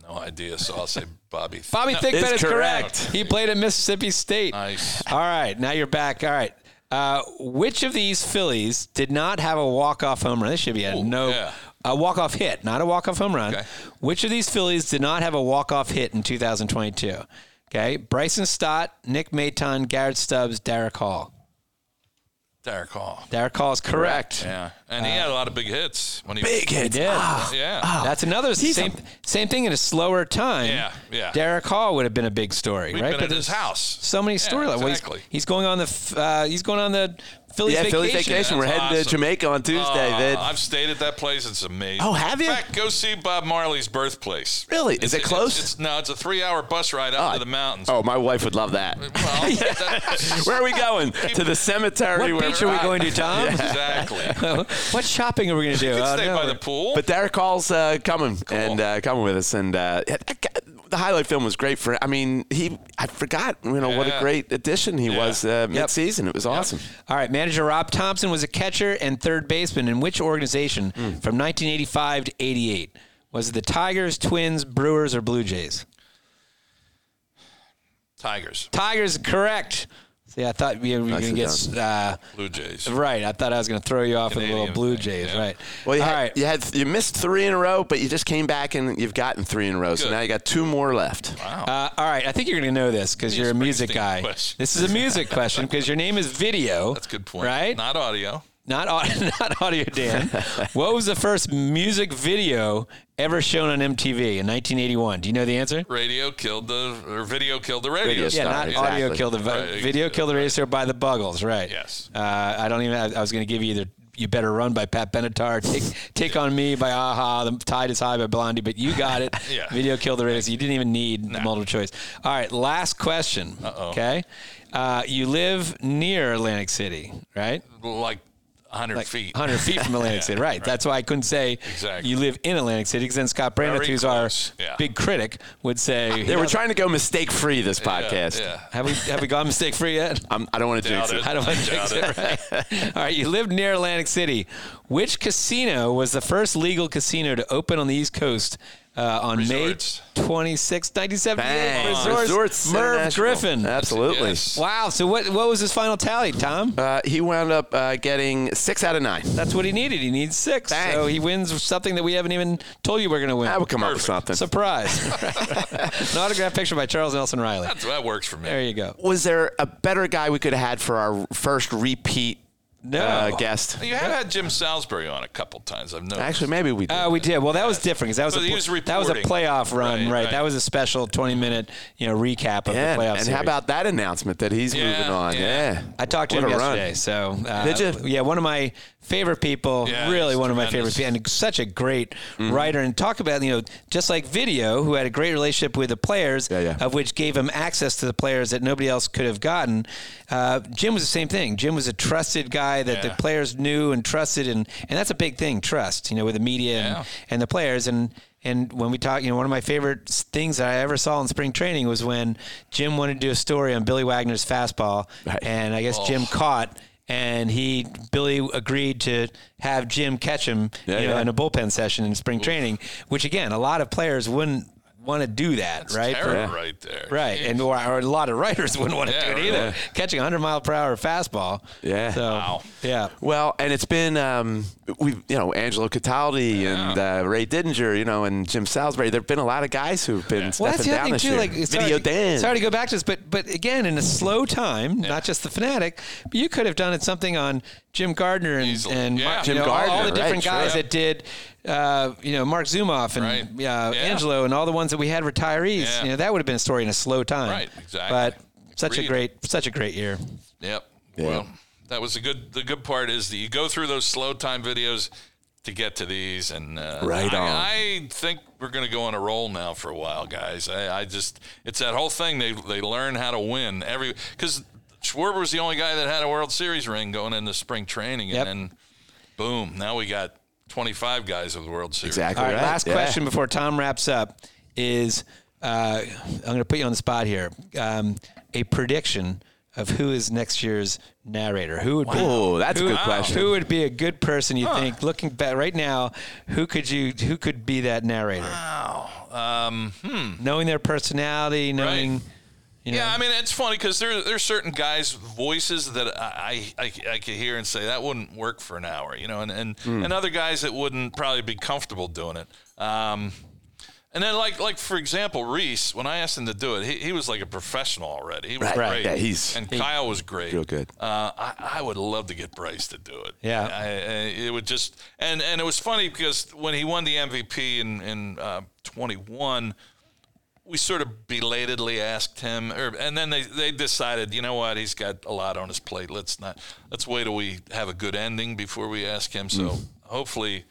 no idea, so I'll say Bobby. Bobby No, Thigpen is correct. correct. He played at Mississippi State. Nice. All right, now you're back. All right. Uh, which of these Phillies did not have a walk-off home run? This should be a Ooh, no, yeah. a walk-off hit, not a walk-off home run. Okay. Which of these Phillies did not have a walk-off hit in 2022? Okay, Bryson Stott, Nick Maton, Garrett Stubbs, Darick Hall. Darick Hall. Darick Hall is correct. Yeah, and he uh, had a lot of big hits when he Big He hits. did. Ah, yeah. Ah. That's another same same thing in a slower time. Yeah, yeah. Darick Hall would have been a big story, We've right? been But at his there's house. So many Yeah, storylines. Well, he's- exactly. he's, going on the f- uh, he's going on the Phillies Yeah, vacation. Philly vacation. We're That's heading to awesome. Jamaica on Tuesday, Oh, Vid. I've stayed at that place. It's amazing. Oh, have you? In fact, go see Bob Marley's birthplace. Really? Is it It's- close? It's, no, it's a three-hour bus ride up ah, to the mountains. Oh, my wife would love that. Well, that- Where are we going? to the cemetery. What where beach are we going to, Tom? exactly. what shopping are we going to do? You can Oh, stay no. by the pool. But Darick Hall's uh, coming and uh, coming with us, and uh, the highlight film was great for. I mean, he I forgot you know what a great addition he Yeah. was uh, mid-season. It was awesome. All right, manager Rob Thomson was a catcher and third baseman in which organization Hmm. from 1985 to 88? Was it the Tigers, Twins, Brewers, or Blue Jays? Tigers, Tigers, correct. See, I thought we were going to get uh, Blue Jays. right. I thought I was going to throw you off with a little Blue thing, Jays, yeah. right? Well, you All had, right. you had you missed three in a row, but you just came back and you've gotten three in a row. So now you got two more left. Uh, all right, I think you're going to know this because you're a music guy. question. This is a music question because your name is Video. That's a good point. right? Not audio. Not not audio, Dan. what was the first music video ever shown on MTV in 1981? Do you know the answer? Radio killed the or video killed the radio. Radio Yeah, not exactly. audio killed the Right. video killed the radio star by the Buggles, right? Yes. Uh, I don't even. I, I was going to give you either. You better run by Pat Benatar. Take take on me by Aha. The tide is high by Blondie, but you got it. Yeah. Video killed the radio. So you didn't even need the multiple choice. All right, last question. Uh-oh. Okay, uh, you live near Atlantic City, right? Like 100 like feet. 100 feet from Atlantic Yeah, City, right. That's why I couldn't say Exactly. you live in Atlantic City, because then Scott Brandon, Very who's close, our yeah. big critic, would say, They were trying to go mistake-free this podcast. Yeah. have we have we gone mistake free yet? I'm, I don't want to Doubt jinx it. it. How do I Doubt fix it? Right. All right, you live near Atlantic City. Which casino was the first legal casino to open on the East Coast uh, on Resorts. May 26, 1978? Bang. Resorts. Resorts Merv Griffin. Absolutely. Yes. Wow. So what what was his final tally, Tom? Uh, he wound up uh, getting six out of nine. That's what he needed. He needs six. So he wins something that we haven't even told you we're going to win. I would come up with something. Surprise. An autograph picture by Charles Nelson Reilly. That's, that works for me. There you go. Was there a better guy we could have had for our first repeat No. uh, guest? You have had Jim Salisbury on a couple times. I've noticed. Actually, maybe we did. Uh, we did. Well, that was different because that was But a was that was a playoff run, right, Right, right. That was a special twenty minute you know recap of yeah. the playoff. and series. how about that announcement that he's Yeah, moving on? yeah. Yeah. I talked to What him a run. yesterday. So uh, Did you? Yeah, one of my favorite people. Yeah, really, one of my favorite people, and such a great Mm-hmm. writer. And talk about you know just like Video, who had a great relationship with the players, Yeah, yeah. of which gave him access to the players that nobody else could have gotten. Uh, Jim was the same thing. Jim was a trusted guy that the players knew and trusted, and and that's a big thing, trust. You know, with the media and, and the players. And And when we talk, you know, one of my favorite things that I ever saw in spring training was when Jim wanted to do a story on Billy Wagner's fastball, Right. and I guess Jim caught. And he, Billy, agreed to have Jim catch him, Yeah, you know, yeah. in a bullpen session in spring training. Which again, a lot of players wouldn't want to do that, right? For- right there. Right, and or, or a lot of writers wouldn't want to Yeah, do it either. Yeah. Catching a hundred mile per hour fastball. Yeah. So, Wow. Yeah. Well, and it's been um, we you know Angelo Cataldi and uh, Ray Didinger, you know, and Jim Salisbury. There've been a lot of guys who've been Well, stepping that's the down thing this too. year. Like, Video sorry, Dan. Sorry to go back to this, but but again, in a slow time, not just the Phanatic, but you could have done it something on Jim Gardner and, Easily. and Yeah. Mark, Jim know, all- all, the different right, guys sure. that did, uh, you know, Marc Zumoff and Right. uh, Yeah. Angelo and all the ones that we had retirees. Yeah. You know, that would have been a story in a slow time. Right, exactly. But such a great, such a great year. Yep. Yeah. Well, that was the good. The good part is that you go through those slow time videos to get to these, and uh, Right on. I think we're going to go on a roll now for a while, guys. I, I just it's that whole thing. They they learn how to win every because Schwarber was the only guy that had a World Series ring going into spring training, Yep. and then boom, now we got 25 guys with the World Series. Exactly. All right, right. last Yeah. question before Tom wraps up is uh, I'm going to put you on the spot here. Um, a prediction of who is next year's narrator. Who would be? Oh, that's a who, good question. Who would be a good person you think? Looking back right now, who could you? Who could be that narrator? Wow. Um, hmm. Knowing their personality, knowing. You know, Yeah, I mean it's funny because there there's certain guys' voices that I, I I could hear and say that wouldn't work for an hour, you know, and and, Hmm. and other guys that wouldn't probably be comfortable doing it. Um, and then like like for example, Rhys, when I asked him to do it, he, he was like a professional already. He was Right, great. right. Yeah, he's- and Kyle was great. Real good. Uh, I, I would love to get Bryce to do it. Yeah. I, I, it would just and and it was funny because when he won the MVP in in uh, 21 we sort of belatedly asked him, or, and then they, they decided, you know what, he's got a lot on his plate. Let's not let's wait till we have a good ending before we ask him. So Mm. hopefully,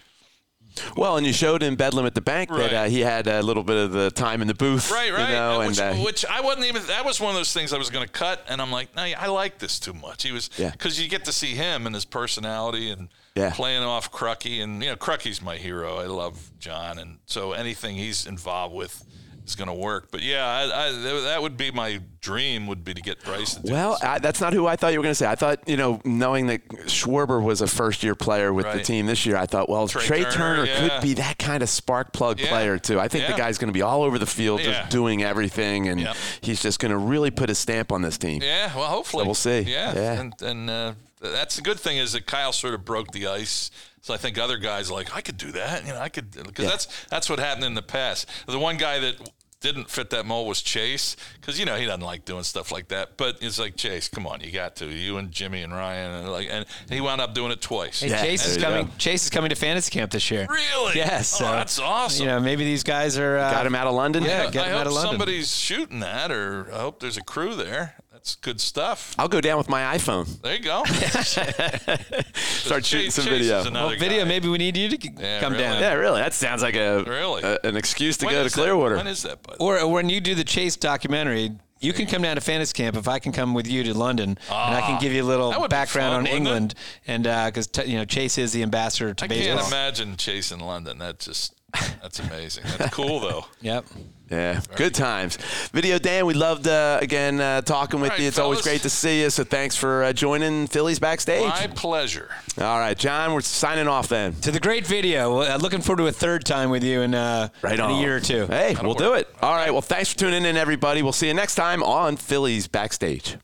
Well, and you showed in Bedlam at the Bank that uh, he had a little bit of the time in the booth. right, right, You know, which, and uh, which I wasn't even. That was one of those things I was going to cut, and I'm like, no, I like this too much. He was Yeah. because you get to see him and his personality and Yeah. playing off Crucky, and you know, Crucky's my hero. I love John, and so anything he's involved with. Is going to work, but yeah, I, I, that would be my dream. Would be to get Bryce. To Well. I, that's not who I thought you were going to say. I thought, you know, knowing that Schwarber was a first year player with the team this year, I thought, well, Trey Trey, Turner, Turner, yeah. could be that kind of spark plug Yeah. player, too. I think Yeah. the guy's going to be all over the field just doing everything, and he's just going to really put his stamp on this team. Yeah, well, hopefully So we'll see. Yeah, Yeah. and and uh, that's the good thing is that Kyle sort of broke the ice. So I think other guys are like I could do that. You know, I could because Yeah. that's that's what happened in the past. The one guy that didn't fit that mold was Chase because you know he doesn't like doing stuff like that. But it's like Chase, come on, you got to you and Jimmy and Ryan and like and he wound up doing it twice. Hey, Yeah, Chase there is you coming. go. Chase is coming to fantasy camp this year. Really? Yes. Oh, so, that's awesome. You know, maybe these guys are uh, Got him out of London? Yeah, I get him hope out of London. somebody's shooting that, or I hope there's a crew there. That's good stuff. I'll go down with my iPhone. There you go. Start shooting some Chase video. is another Well, video. guy. Maybe we need you to Yeah, come really. down. Yeah, really. That sounds like a, Really? a- an excuse to When go to is that? Clearwater. When is that, bud? Or or when you do the Chase documentary, you can come down to fantasy camp if I can come with you to London, and I can give you a little Ah, would be background fun, on wouldn't it? England, and because you know Chase is the ambassador to I baseball. can't imagine Chase in London. That just that's amazing. That's cool though. Yep. Yeah, good times. Video Dan, we loved uh, again uh, talking with All right, you. It's always great to see you. So thanks for uh, joining Phillies backstage. My pleasure. All right, John, we're signing off then. To the great video. Uh, looking forward to a third time with you in, uh, Right in a year or two. Hey, we'll do it. All right. Well, thanks for tuning in, everybody. We'll see you next time on Phillies backstage.